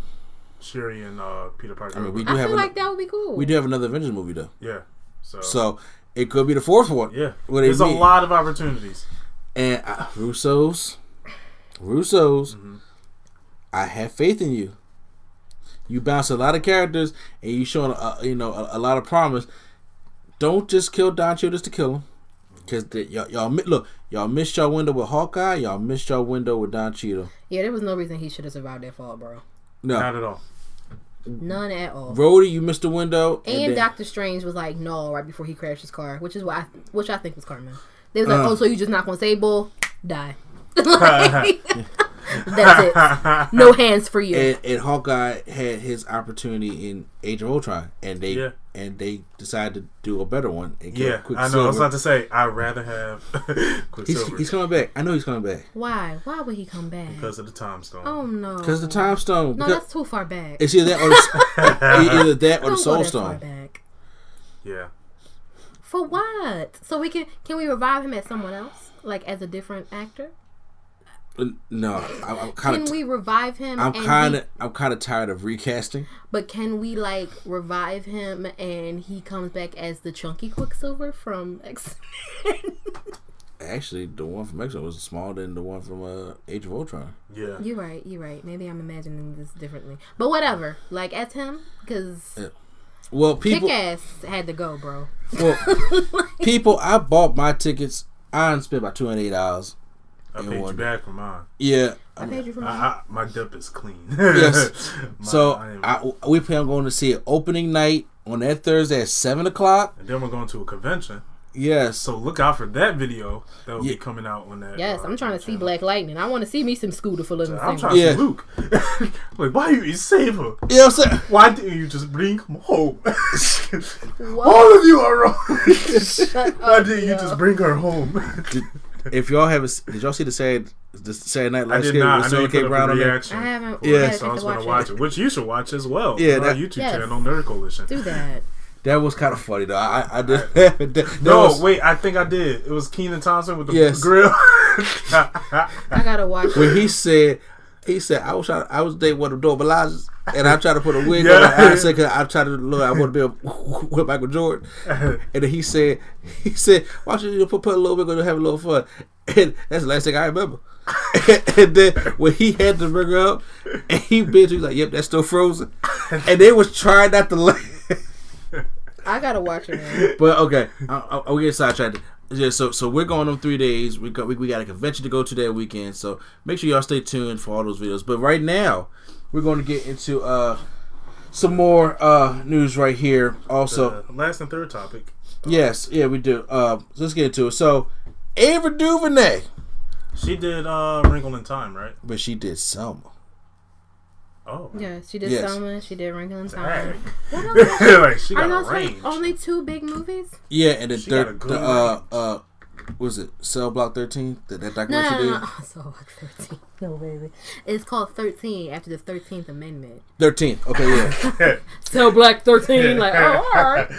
Shuri and uh, Peter Parker. I mean, we do I have feel an- like that would be cool. we do have another Avengers movie though, yeah. So, so it could be the fourth one. yeah, where there's a meet. lot of opportunities. And uh, Russo's, Russo's, I have faith in you. You bounce a lot of characters, and you showing a, you know a, a lot of promise. Don't just kill Don Cheadle just to kill him, because y'all, y'all mi- look y'all missed your window with Hawkeye. Y'all missed y'all window with Don Cheadle. yeah, there was no reason he should have survived that fall, bro. No, Not at all. None at all. Rhodey, you missed the window. And then- Doctor Strange was like, "No," right before he crashed his car, which is what I, which I think was karma. They was like, Uh. "Oh, so you just not gonna say, bull, die." Like, [LAUGHS] [LAUGHS] [LAUGHS] That's it. No [LAUGHS] hands for you. and, and Hawkeye had his opportunity in Age of Ultron, and they Yeah. and they decided to do a better one. And kill Yeah, I know. I was about to say I'd rather have [LAUGHS] He's, Quicksilver he's coming back. I know he's coming back Why? Why would he come back? because of the time stone. oh no. because the time stone. No, that's too far back. it's either that or the, [LAUGHS] either that or the Don't soul go that far stone. back. Yeah, For what? So we can can we revive him as someone else, like as a different actor? No, I, I'm kind Can of. we revive him? I'm kind of. I'm kind of tired of recasting. But can we like revive him and he comes back as the chunky Quicksilver from X? [LAUGHS] Actually, the one from X Men was smaller than the one from uh, Age of Ultron. yeah. you're right. You're right. Maybe I'm imagining this differently. But whatever. Like as him, because Well, Kick people. Ass had to go, bro. Well, [LAUGHS] people. I bought my tickets. I done spent about two hundred eight dollars. I And paid you one- back for mine. Yeah. I paid you for I, my. I, my dip is clean. [LAUGHS] Yes. My- So I am- I, we plan on going to see it opening night on that Thursday at seven o'clock. and then we're going to a convention. Yes. So look out for that video that will Yeah. be coming out on that. Yes, uh, I'm trying to see. Black Lightning. I want to see me some Scooter for living. I'm things. trying to Yeah. see Luke. [LAUGHS] like, why you you save her? You know what I'm saying? Why didn't you just bring him home? [LAUGHS] All of you are wrong. Why up, didn't you just bring her home? If y'all haven't, did y'all see the Saturday, the Saturday Night I Live did not. with I know Sterling you K. Brown on there? reaction. I haven't. Yeah. I haven't So I was watch going to watch it. it, which you should watch as well. Yeah, on our that- YouTube Yes. channel, Nerd Coalition. Do that. [LAUGHS] That was kind of funny though. I, I did. that, that No, was- wait, I think I did. It was Kenan Thompson with the Yes. grill. [LAUGHS] [LAUGHS] I gotta watch when it. he said, he said, I was trying, I was dating one of the Dora Milajes, and I tried to put a wig [LAUGHS] Yeah. on. her. I said, cause I tried to look, I want to be a, [LAUGHS] with Michael Jordan, [LAUGHS] and then he said, he said, why don't you put, put a little wig on, and have a little fun, and that's the last thing I remember. and then when he had to bring her up, and he bitch, he was like, "Yep, that's still frozen," and they was trying not to laugh. I gotta watch it. Man. But okay, I, I, I'll get sidetracked. Yeah, so so we're going on three days. We got we, we got a convention to go to that weekend. So make sure y'all stay tuned for all those videos. But right now, we're going to get into uh some more uh news right here. Also, Uh, last and third topic. yes, yeah, we do. Uh, let's get into it. So Ava DuVernay, She did uh, Wrinkle in Time, right? but she did some. Oh. Yeah, she did Yes. Selma. She did Wrinkle in Dang. Time. What [LAUGHS] else? like she Are those a her only two big movies? Yeah, and the She got a third, good the, uh, uh, what was it Cell Block Thirteen? That that No, documentary no, she no, did. no. So like [LAUGHS] thirteen. [LAUGHS] No, baby. It's called Thirteen after the Thirteenth Amendment. Thirteen. Okay, yeah. Cell Block Thirteen. Like, oh, all right.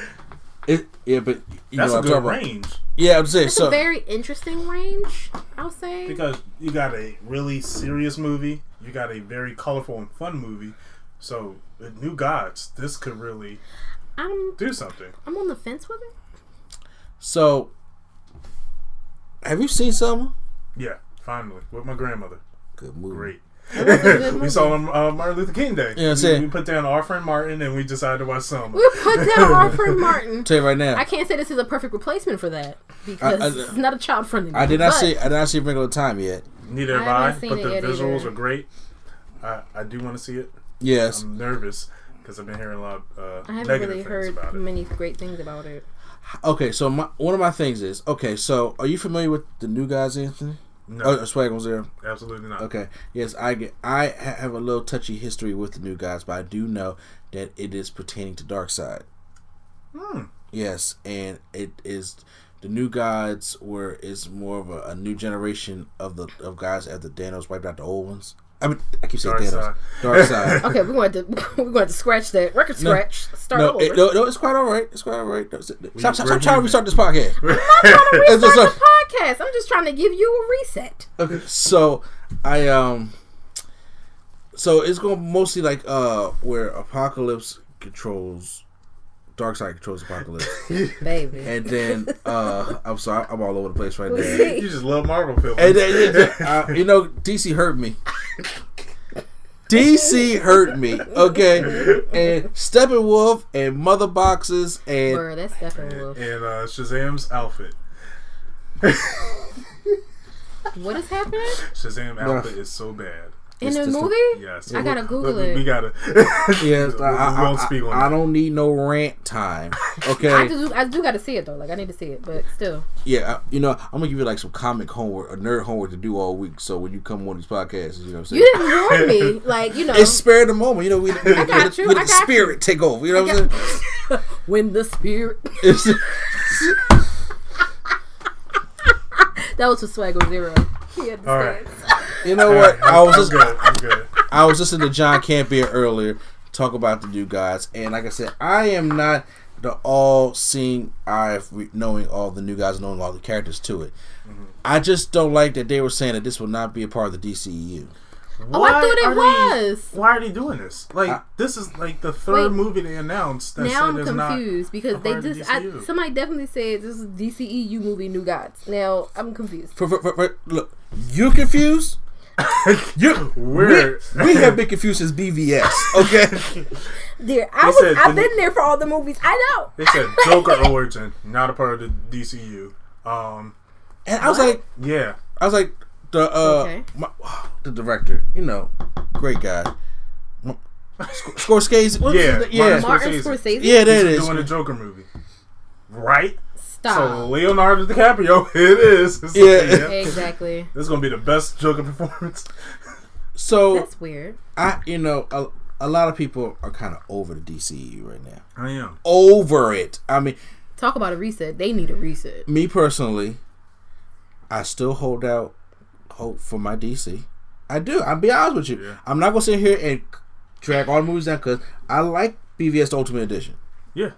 It, yeah, but you That's know a what I'm good talking about. range Yeah, I'm saying It's so. a very interesting range. I'll say. because you got a really serious movie, you got a very colorful and fun movie. So, with New Gods, this could really I'm do something. I'm on the fence with it. So, have you seen Selma? Yeah, finally with my grandmother. Good movie. Great. It was a good [LAUGHS] We saw him uh, Martin Luther King Day. Yeah, I'm we, saying. we put down our friend Martin and we decided to watch Selma. We put down our friend [LAUGHS] Martin. Tell you right now, I can't say this is a perfect replacement for that because I- I- it's not a child friendly. I did not see. I did not see Wrinkle in Time yet. Neither I have I, haven't but the visuals either. are great. I, I do want to see it. Yes. I'm nervous because I've been hearing a lot of uh, I haven't negative really heard many great things about it. Okay. So my one of my things is okay. So are you familiar with the new gods, Anthony? No, Oh, Swag was there. absolutely not. Okay. Yes, I get. I have a little touchy history with the new gods, but I do know that it is pertaining to Darkseid. Hmm. Yes, and it is the new gods where is more of a, a new generation of the of guys after Thanos wiped out the old ones. I mean, I keep saying Dark Thanos. side. Darkseid. [LAUGHS] Okay, we're going to [LAUGHS] we're going to scratch that record scratch. Start No, over. it, no, no, it's quite all right. It's quite all right. No, Stop, stop, stop, we're trying to restart this podcast. [LAUGHS] I'm not trying to restart It's the podcast. I'm just trying to give you a reset. Okay, so I um, so it's going to mostly like uh where Apokolips controls, Darkseid controls Apokolips, [LAUGHS] Baby. and then uh, I'm sorry, I'm all over the place right now. You just love Marvel films. And then, uh, you know, DC hurt me. [LAUGHS] DC hurt me, okay? And Steppenwolf and Mother Boxes and Bruh, that's Steppenwolf. and uh, Shazam's outfit. What is happening Shazam outfit is so bad. In It's the a- movie? Yes, I gotta Google we, we gotta. [LAUGHS] yes, we, I, I, won't speak on I don't need no rant time, [LAUGHS] okay? I do. I do got to see it though. Like I need to see it, but still. yeah, you know, I'm gonna give you like some comic homework, a nerd homework to do all week. So when you come on these podcasts, you know what I'm saying? You didn't warn me. [LAUGHS] Like you know. it's spare the moment, you know. We, we, we, got you, we I let the got spirit take over. You know what I'm saying? when the spirit. That was for Swaggle Zero. He understands. All right. You know what? [LAUGHS] I was I'm just good. I'm good. I was listening to John Campea earlier talk about the new gods, and like I said, I am not the all seeing eye of knowing all the new gods, knowing all the characters to it. Mm-hmm. I just don't like that they were saying that this will not be a part of the DCEU. Oh, I thought it are they- was. why are they doing this? Like, I- this is like the third Wait. movie they announced that now said I'm confused because they part of the just I, somebody definitely said this is DCEU movie New Gods. Now I'm confused. For, for, for, for- look, you're confused. [LAUGHS] you We're- we, we have been confused since BVS. Okay, [LAUGHS] There, I was. said I've the- been there for all the movies. I know. They said Joker [LAUGHS] origin, not a part of the DCU. Um, and I was like, yeah, I was like, the uh, Okay. my, [SIGHS] the director, you know, great guy, Sc- Scorsese. Yeah, yeah, Martin Scorsese. Scorsese. yeah, there it he's is. doing a Joker movie, right? Stop. So Leonardo DiCaprio, [LAUGHS] it is. It's Yeah. like, exactly. This is gonna be the best Joker performance. So That's weird. I, you know, a, a lot of people are kind of over the DCU right now. I am. Over it. I mean, Talk about a reset. They need a reset. me personally, I still hold out hope for my DC. I do. I'll be honest with you. Yeah. I'm not gonna sit here and drag all the movies down because I like BVS the Ultimate Edition. Yeah,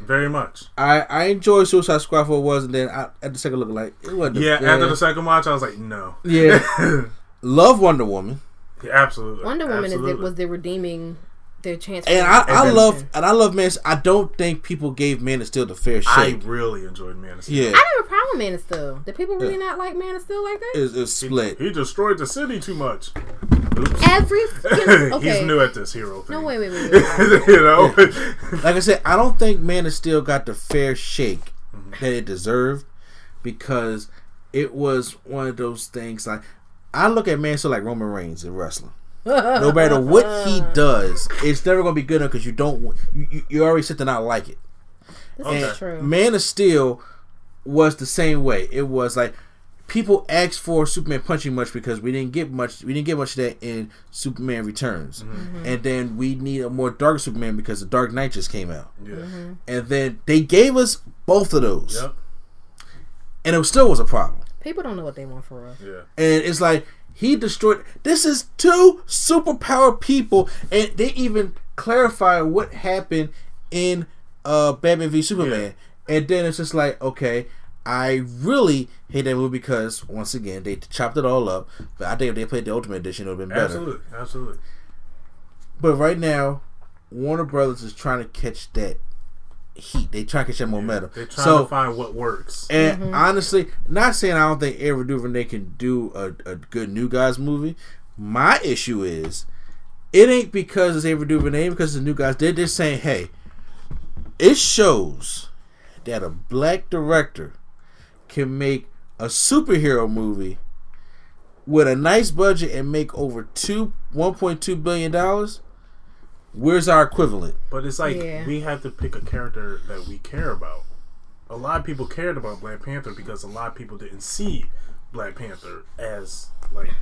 very much. I I enjoy Suicide Squad for what it was, and then I, at the second look, like it wasn't. Yeah, yeah, after the second watch, I was like, no. yeah. [LAUGHS] Love Wonder Woman, Yeah, absolutely. Wonder Woman is the, was the redeeming their chance. and I, I then- love and I love Man. I don't think people gave Man of Steel the fair shake. I really enjoyed Man of Steel. yeah, I have a problem with Man of Steel. Did people really not like Man of Steel like that? it's, it's split. He destroyed the city too much. Oops. Every [LAUGHS] okay. He's new at this hero thing. no, wait, wait, wait, [LAUGHS] wait. you know? Like I said, I don't think Man of Steel got the fair shake Mm-hmm. that it deserved because it was one of those things. Like I look at Man of Steel like Roman Reigns in wrestling. no matter what he [LAUGHS] does, it's never gonna be good enough because you don't. You, you, you already said to not like it. This Okay. is true. Man of Steel was the same way. It was like people asked for Superman punching much because we didn't get much. We didn't get much of that in Superman Returns, mm-hmm. Mm-hmm. and then we need a more dark Superman because the Dark Knight just came out, yeah. Mm-hmm. and then they gave us both of those, Yep. and it still was a problem. People don't know what they want for real. Yeah. And it's like he destroyed. This is two superpower people, and they even clarify what happened in uh Batman v Superman. And then it's just like, okay, I really hate that movie because once again they chopped it all up. But I think if they played the Ultimate Edition, it would have been better. Absolutely. Absolutely. But right now, Warner Brothers is trying to catch that heat. They try to catch that momentum. They're trying so to find what works. and mm-hmm. honestly, not saying I don't think Ava DuVernay can do a, a good New Gods movie. My issue is, it ain't because it's Ava DuVernay, because it's the New Gods. They're just saying, hey, it shows that a black director can make a superhero movie with a nice budget and make over two one point two billion dollars. Where's our equivalent? But it's like Yeah. we have to pick a character that we care about. A lot of people cared about Black Panther because a lot of people didn't see Black Panther as like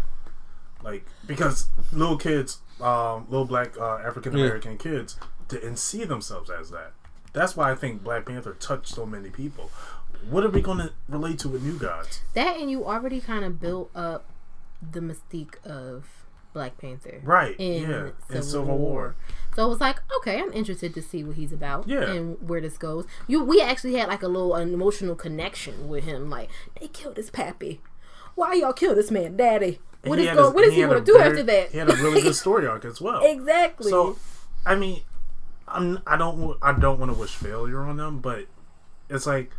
like because little kids, um, little black uh, African American kids didn't see themselves as that. That's why I think Black Panther touched so many people. What are we going to relate to with New Gods? That and you already kind of built up the mystique of Black Panther, Right, In yeah, Civil, in Civil War. War. So it was like, okay, I'm interested to see what he's about, Yeah. and where this goes. You, we actually had like a little an emotional connection with him. Like they killed his pappy. Why y'all kill this man, daddy? What He is going? his- What is he, had going to do very- after that? He had a really good [LAUGHS] story arc as well. exactly. So, I mean, I'm I don't I don't want to wish failure on them, but it's like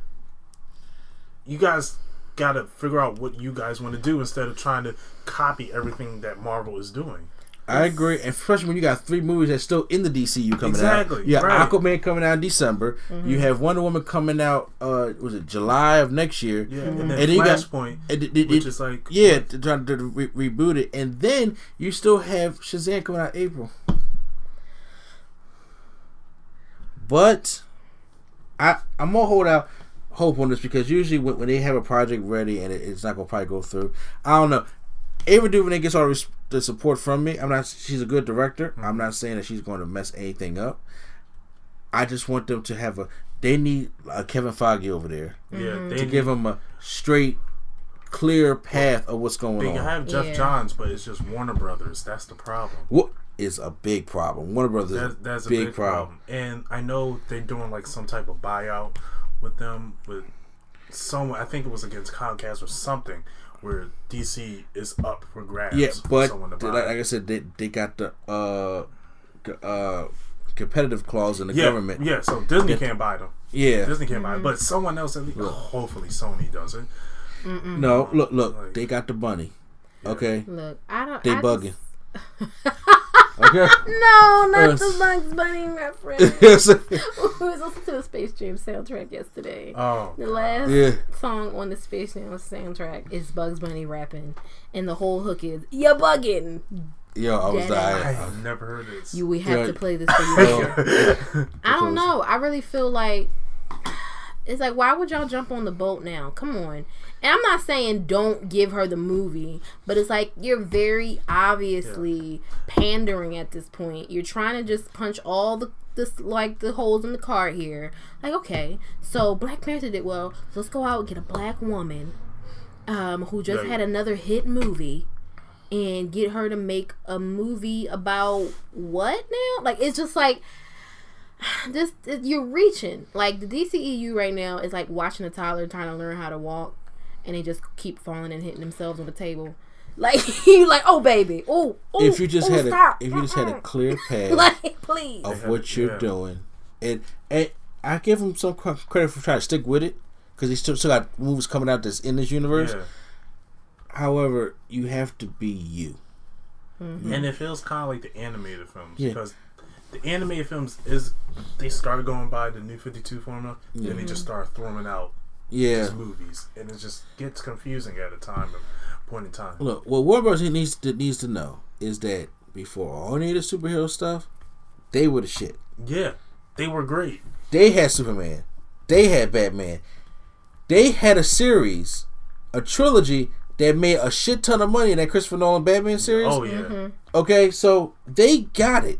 you guys got to figure out what you guys want to do instead of trying to copy everything that Marvel is doing. I agree, and especially when you got three movies that's still in the DCU coming Exactly, out. You got right. Aquaman coming out in December. Mm-hmm. You have Wonder Woman coming out. Uh, was it July of next year? Yeah, Mm-hmm. and then And then you got- Flashpoint, It, it, it, which is like yeah, to try to re- reboot it, and then you still have Shazam coming out April. But I I'm gonna hold out hope on this because usually when, when they have a project ready and it, it's not gonna probably go through, I don't know. Ava DuVernay gets all the support from me. I'm not. She's a good director. I'm mm-hmm. not saying that she's going to mess anything up. I just want them to have a. They need a Kevin Feige over there yeah, mm-hmm. they to give them a straight, clear path of what's going on. They have Geoff Yeah. Johns, but it's just Warner Brothers. That's the problem. What is a big problem? Warner Brothers That, a that's a big, big, problem. problem. And I know they're doing like some type of buyout with them with someone. I think it was against Comcast or something, where DC is up for grabs. Yeah, for but someone to like, buy. like I said, they they got the uh, uh, competitive clause in the yeah, government. yeah. So Disney can't buy them. Yeah. Disney can't buy them, but someone else. At least, hopefully, Sony does it. No, look, look, Like- they got the money. Okay, Look, I don't. they I bugging. just- [LAUGHS] okay. [LAUGHS] no, not Yes. the Bugs Bunny reference. [LAUGHS] Yes. [LAUGHS] we was listening to the Space Jam soundtrack yesterday. Oh, The last Yeah. song on the Space Jam soundtrack is Bugs Bunny rapping, and the whole hook is "You're bugging." Yo, I was Dead dying. I've never heard this. You, we have Yeah. to play this for you. I don't know. I really feel like it's like why would y'all jump on the boat now? Come on. And I'm not saying don't give her the movie, but it's like you're very obviously pandering at this point. You're trying to just punch all the this like the holes in the card here. Like okay, so Black Panther did well. So let's go out and get a black woman um, who just Yeah. had another hit movie and get her to make a movie about what now? Like it's just like this it- you're reaching. Like the DCEU right now is like watching a toddler trying to learn how to walk and they just keep falling and hitting themselves on the table. [LAUGHS] Like you like, oh baby, oh, oh if you just oh, had stop. a if you just had a clear [LAUGHS] path like please. of what you're yeah. doing, and and I give him some credit for trying to stick with it because he still still got movies coming out that's in this universe. yeah. However, you have to be you. Mm-hmm. and it feels kind of like the animated films Yeah. because the animated films is they start going by the new 52 formula and they just start throwing out Yeah. these movies and it just gets confusing at a time point in time Look, what Warner Bros. needs to needs to know is that before all any of the superhero stuff, they were the shit. yeah they were great They had Superman. They had Batman. They had a series, a trilogy that made a shit ton of money in that Christopher Nolan Batman series. oh yeah mm-hmm. Okay, so they got it.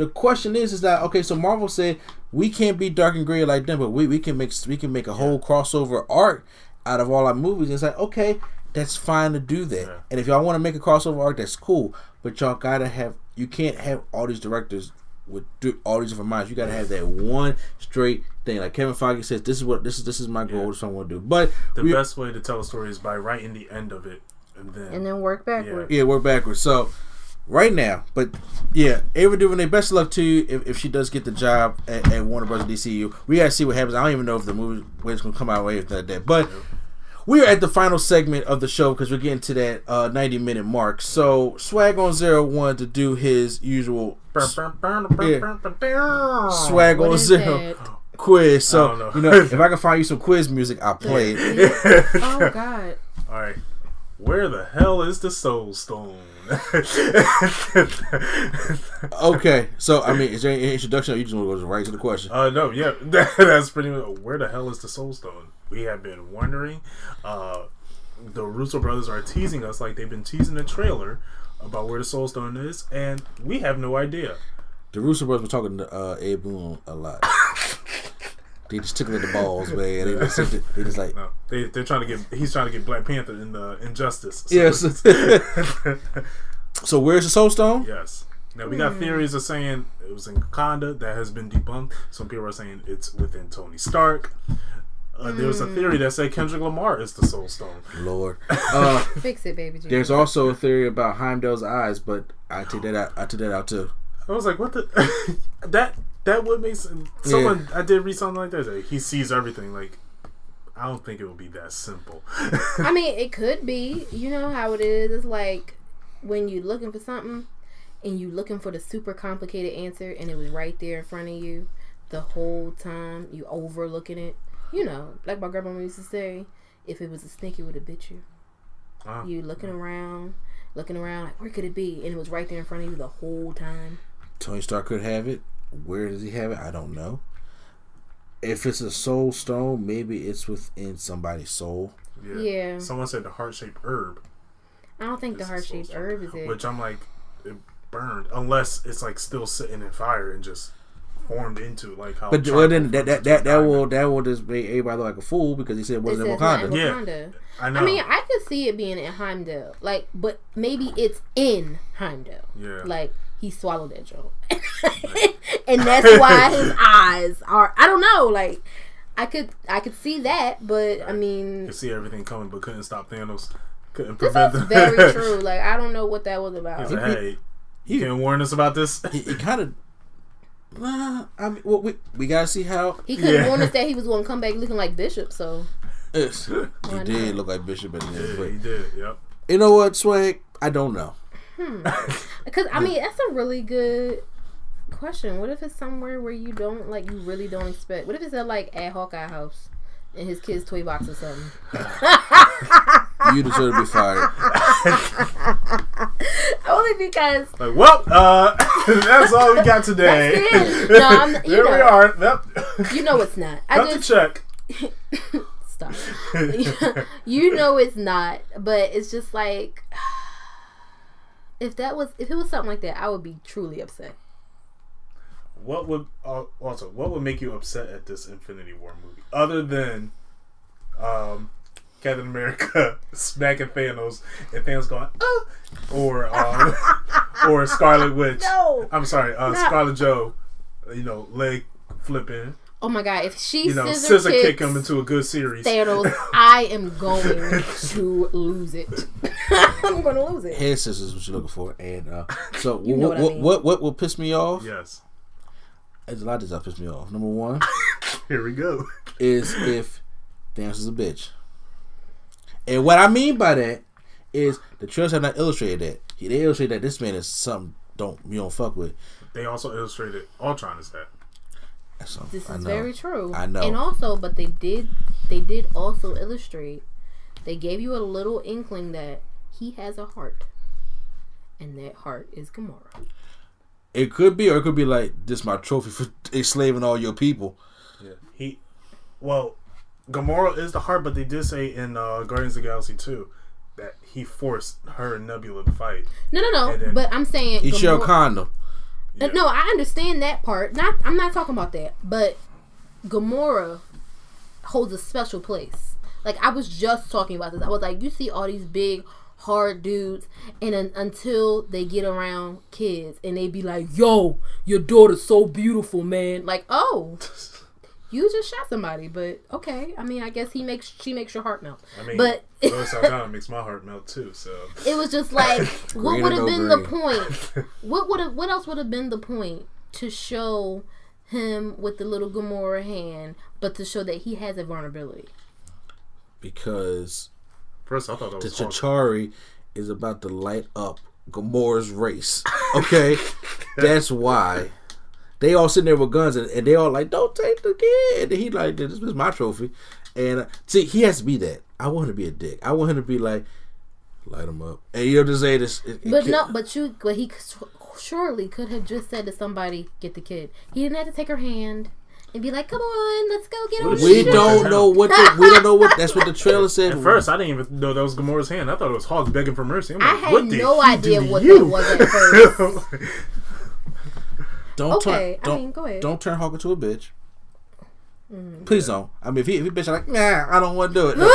The question is, is that okay? So Marvel said we can't be dark and gray like them, but we, we can make we can make a whole crossover arc out of all our movies. And it's like okay, that's fine to do that. Yeah. And if y'all want to make a crossover arc, that's cool. But y'all gotta have you can't have all these directors with all these different minds. You gotta have that one straight thing. Like Kevin Feige says, this is what this is. This is my goal. Yeah. This is what I want to do. But the we, best way to tell a story is by writing the end of it and then and then work backwards. Yeah, we're backwards. So right now, but yeah, Ava DuVernay, best of luck to you if, if she does get the job at, at Warner Bros. DCU. We gotta see what happens. I don't even know if the movie when it's gonna come out or anything like that. But we are at the final segment of the show because we're getting to that uh, 90 minute mark. So Swag on Zero wanted to do his usual s- Swag on Zero that? [LAUGHS] quiz. So know. you know, if I can find you some quiz music, I'll play it. [LAUGHS] oh God. all right where the hell is the soul stone [LAUGHS] Okay, so I mean, is there any introduction or you just want to go right to the question? Uh, no, yeah, [LAUGHS] that's pretty much. Where the hell is the Soul Stone? We have been wondering. Uh, the Russo brothers are teasing us like they've been teasing the trailer about where the Soul Stone is, and we have no idea. The Russo brothers were talking to uh, Abe Boone a lot. They just tickling the balls, man. They just, they just like No, they they're trying to get. He's trying to get Black Panther in the Injustice. So- yes. [LAUGHS] so where's the Soul Stone? yes. Now we got theories of saying it was in Wakanda that has been debunked. Some people are saying it's within Tony Stark. Uh, There was a theory that said Kendrick Lamar is the Soul Stone. Lord. [LAUGHS] Uh, Fix it, baby. G. there's also a theory about Heimdall's eyes, but I take that out. I took that out too. I was like, what the [LAUGHS] that that would make sense. Someone I did read something like that. Like, he sees everything. Like I don't think it would be that simple. I [LAUGHS] mean, it could be. You know how it is. It's like when you're looking for something and you're looking for the super complicated answer, and it was right there in front of you the whole time. You overlooking it. You know, like my grandma used to say, if it was a snake, it would have bit you. Wow. You looking around, looking around, like where could it be? And it was right there in front of you the whole time. Tony Stark could have it. Where does he have it? I don't know. If it's a soul stone, maybe it's within somebody's soul. Yeah. Someone said the heart shaped herb. I don't think the heart Soul shaped herb is it. Which I'm like, it burned. Unless it's like still sitting in fire and just formed into like how. But charcoal well, then that that that, that will that will just make everybody look like a fool because he said it It wasn't in says in Wakanda. Yeah. I know. I mean, I could see it being in Heimdall, like, but maybe it's in Heimdall. Yeah. Like he swallowed that joke, [LAUGHS] and that's why [LAUGHS] his eyes are. I don't know. Like, I could, I could see that, but I mean, could see everything coming, but couldn't stop Thanos. Couldn't prevent is them. very [LAUGHS] true. Like, I don't know what that was about. He's like, hey, you He- can warn us about this. He, he kind of. Nah, I mean, well, we we gotta see how. He couldn't Yeah. warn us that he was going to come back looking like Bishop. So It's, he did look like Bishop at the end, Yeah, he did. Yep. you know what, Swag? I don't know. [LAUGHS] Because I mean, that's a really good question. What if it's somewhere where you don't like, you really don't expect? What if it's at like at Hawkeye House in his kid's toy box or something? [LAUGHS] You deserve to be fired. [LAUGHS] Only because Like, well, uh, that's all we got today. No, I'm- you there we know. are. Yep. you know it's not. I Cut just check. stop. you know it's not, but it's just like if that was if it was something like that, I would be truly upset. What would uh, also what would make you upset at this Infinity War movie, other than um, Captain America [LAUGHS] smacking Thanos and Thanos going, oh, or um, [LAUGHS] or Scarlet Witch? No. I'm sorry, uh. Scarlet Joe. You know, leg flipping. Oh my god, if she You know, scissor, scissor kicks kick him into a good series. Thanos, [LAUGHS] I am going to lose it. [LAUGHS] I'm going to lose it. Head scissors is what you're looking for, and uh, so [LAUGHS] You know what, what I mean. what what will piss me off? Yes. There's a lot of stuff piss me off. Number one Here we go. is if Thanos is a bitch, and what I mean by that is the trailers have not illustrated that. They illustrate that this man is something don't you don't fuck with. They also illustrated Ultron is that. That's something This is very true. I know. And also, but they did they did also illustrate. They gave you a little inkling that he has a heart. And that heart is Gamora. It could be, or it could be like this my trophy for [LAUGHS] enslaving all your people. Yeah. He, well, Gamora is the heart, but they did say in uh, Guardians of the Galaxy 2 that he forced her and Nebula to fight. No, no, no. Then- but I'm saying He shall Gamora- condom. Uh, No, I understand that part. Not I'm not talking about that. But Gamora holds a special place. Like I was just talking about this. I was like, you see all these big hard dudes and un- until they get around kids and they be like, "Yo, your daughter's so beautiful, man." Like, "Oh, [LAUGHS] you just shot somebody." But okay. I mean, I guess he makes she makes your heart melt. I mean, but Zoe Saldana makes my heart melt too. So it was just like [LAUGHS] what would have no been the point [LAUGHS] what would have what else would have been the point to show him with the little Gamora hand but to show that he has a vulnerability because first I thought that the was Hulk. Chachari is about to light up Gamora's race. Okay, [LAUGHS] that's why they all sitting there with guns and, and they all like, "Don't take the kid." And he like, "This is my trophy." And uh, see, he has to be that. I want him to be a dick. I want him to be like, light him up. And you know to say this, it- it but can't- no but you but he surely could have just said to somebody get the kid he didn't have to take her hand and be like come on let's go get on We don't know what the, we don't know what that's what the trailer said. At first, I didn't even know that was Gamora's hand. I thought it was Hulk begging for mercy. I'm I had what no idea what you? that was at [LAUGHS] first. Don't Okay, turn don't mean, go ahead. don't turn Hulk into a bitch. Please don't. I mean, if he, if he bitch like, nah, I don't want to do it. No.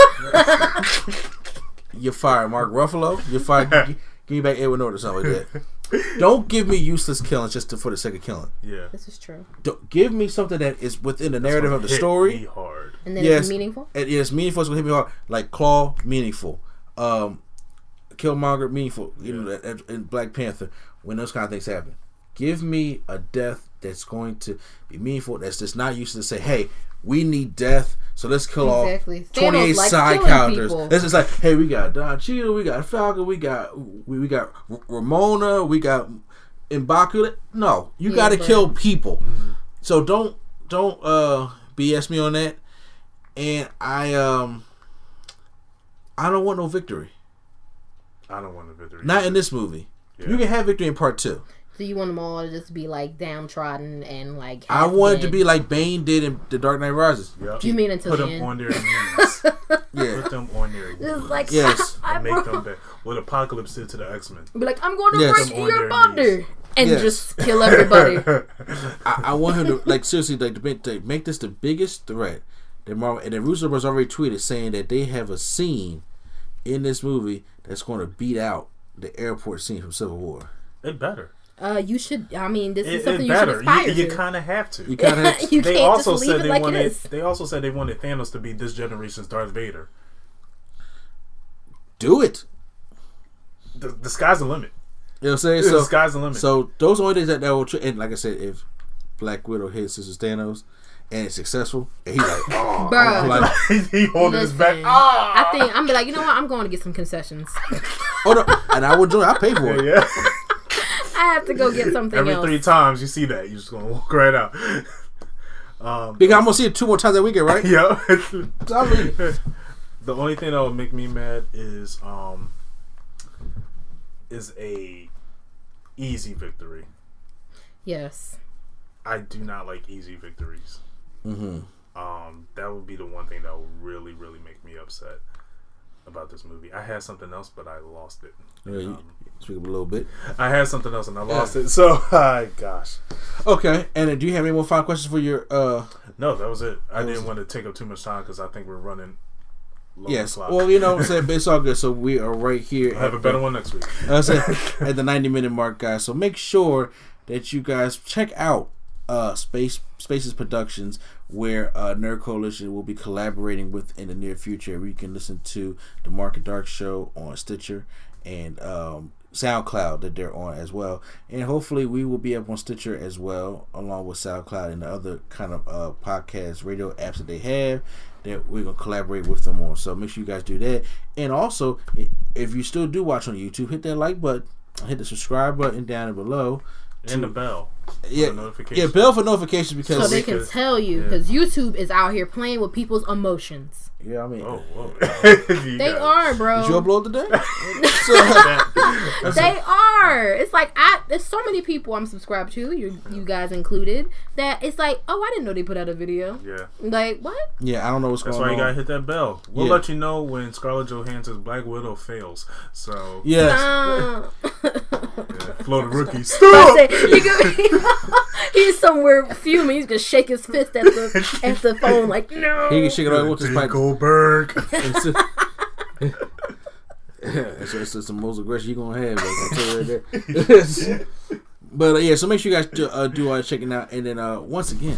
[LAUGHS] you're fired, Mark Ruffalo. You're fired. [LAUGHS] Give, give me back Edward Norton or something like that. Don't give me useless killings just to, for the sake of killing. Yeah. This is true. Don't, give me something that is within the narrative of the Hit story. me hard. And then Yes. it's meaningful. And it's meaningful. It's gonna hit me hard. Like Klaue, meaningful. Um, Killmonger, meaningful. You know, that- that- in Black Panther, when those kind of things happen, give me a death that's going to be meaningful. That's just not used to say, "Hey, we need death, so let's kill Exactly. off twenty eight Thanos likes side characters." people. It's just like, "Hey, we got Don Cheadle, we got Falcon, we got we, we got R- Ramona, we got M'Baku." No, you Yeah, got to kill people. So don't don't uh BS me on that. And I um I don't want no victory. I don't want a victory. Not in this movie. Yeah. You can have victory in part two. So you want them all to just be like downtrodden and like. I half want it to be like Bane did in The Dark Knight Rises. Yep. You mean until put the them end? on their [LAUGHS] knees? Yeah. Put them on their knees. It's like Yes. [LAUGHS] I and make them bad. What Apocalypse did to the X Men. Be like, I'm going to Yes. break Them your their body and Yes. just kill everybody. [LAUGHS] I, I want him to like seriously like to make, to make this the biggest threat. That Marvel and then Russo was already tweeted saying that they have a scene in this movie that's going to beat out the airport scene from Civil War. It better. Uh, you should. I mean, this is It, something it you should better. aspire You, you kind of have to. You kind [LAUGHS] of you they can't also just leave said it they like wanted. is. They also said they wanted Thanos to be this generation's Darth Vader. do it. The, the sky's the limit. You know what I'm saying? So, the sky's the limit. So those are only things that, that will. Tr- and like I said, if Black Widow hits Sister Thanos and it's successful, and he's like, [LAUGHS] oh, Bruh. I'm like, [LAUGHS] he holding his back. Listen, I think I'm be like, you know what? I'm going to get some concessions. oh no, and I will join. I pay for it. Yeah. I have to go get something Every else. three times you see that, you're just gonna walk right out. [LAUGHS] Um, Because I'm gonna see it two more times that weekend, right? yeah. So I mean, the only thing that would make me mad is um is a easy victory. Yes. I do not like easy victories. mm-hmm. Um, that would be the one thing that would really, really make me upset about this movie. I had something else, but I lost it. yeah, Um, speak up a little bit. I had something else and I lost it. So, [LAUGHS] uh, gosh, Okay, and do you have any more final questions for your? uh no, that was it. I didn't want to take up too much time because I think we're running. Yes. clock. Well, you know what I'm saying, but it's all good. So we are right here. I'll have a better the- one next week. [LAUGHS] I said [LAUGHS] at the 90 minute mark, guys. So make sure that you guys check out uh Space Spaces Productions, where uh, Nerd Coalition will be collaborating with in the near future. Where you can listen to the Market Dark Show on Stitcher and um, SoundCloud that they're on as well, and hopefully we will be up on Stitcher as well, along with SoundCloud and the other kind of uh, podcast radio apps that they have. That we're gonna collaborate with them on. So make sure you guys do that. And also, if you still do watch on YouTube, hit that like button, hit the subscribe button down below. And the bell. Yeah, notifications. yeah, bell for notifications because So because they can Because- tell you yeah. because YouTube is out here playing with people's emotions. yeah, I mean, Oh, whoa. [LAUGHS] You They got are, bro. did you upload today? so, [LAUGHS] [LAUGHS] That- They are. It's like I. There's so many people I'm subscribed to, you you guys included. That it's like, oh, I didn't know they put out a video. yeah. Like what? yeah, I don't know what's That's going on. That's why you gotta hit that bell. We'll Yeah. let you know when Scarlett Johansson's Black Widow fails. So Yes, Uh, yeah, Florida rookies. I say, he could- [LAUGHS] he's somewhere fuming. He's gonna shake his fist at the [LAUGHS] at the phone like no. he can shake it all with his Jake pipe. Goldberg. [LAUGHS] It's, it's, it's, it's the most aggression you gonna have. Like, I'll tell you right there. but uh, yeah, so make sure you guys do, uh, do uh, checking out. And then uh, once again,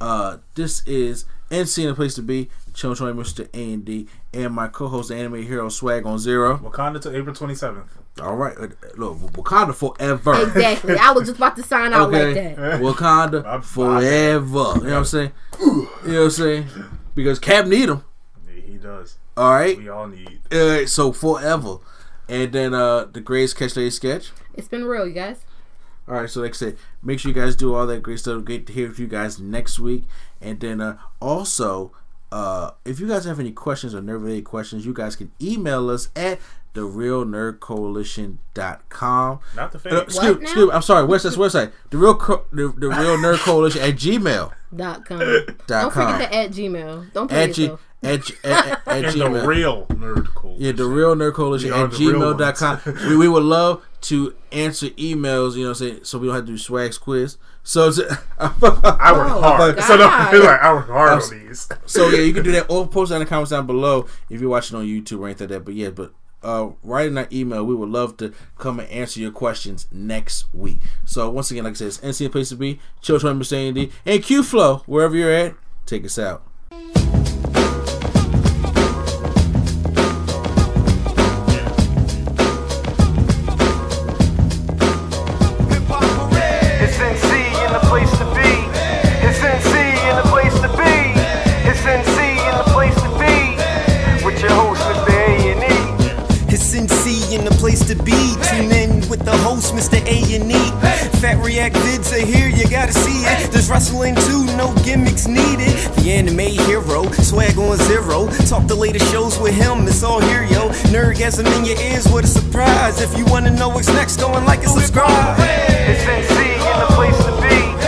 uh, this is NC a place to be. Chillin' Troy, Mr. A and D, and my co-host, the Anime Hero Swag on Zero. Wakanda to April 27th. All right, look, Wakanda forever. Exactly. I was just about to sign out like that. Wakanda forever. You know what I'm saying? You know what I'm saying? Because Cap need him. Yeah, he does. All right. We all need. All right, so forever. And then uh the greatest catch day sketch. It's been real, you guys. All right, so like I said, make sure you guys do all that great stuff. Great to hear from you guys next week. And then uh also, uh if you guys have any questions or nerd related questions, you guys can email us at the real nerd coalition.com. Not the Uh, fake. excuse, now? excuse me, I'm sorry, what's this website? The real co- the, the real nerd coalition at gmail. Dot com. Dot Don't com. forget the at Gmail. Don't play At, G- yourself. At, at, at, at And Gmail. the real nerd coalition. Yeah, the real nerd coalition at gmail.com. [LAUGHS] we, we would love to answer emails, you know, say so we don't have to do swags quiz. So to, [LAUGHS] I work Oh, hard. So no, God. like, I work hard on these. so yeah, you can do that [LAUGHS] or post it in the comments down below if you're watching on YouTube or anything like that. But yeah, but uh, write in that email. We would love to come and answer your questions next week. So once again, like I said, it's NC place to be. Chill Try Mercedes and Q Flow wherever you're at. Take us out. Host, Mr. A and E. Fat React vids are here, you gotta see it. There's wrestling too, no gimmicks needed. The anime hero, swag on zero. Talk the latest shows with him, it's all here, yo. Nerdgasm in your ears, what a surprise. If you wanna know what's next, go and like and subscribe. It's NC in the place to be.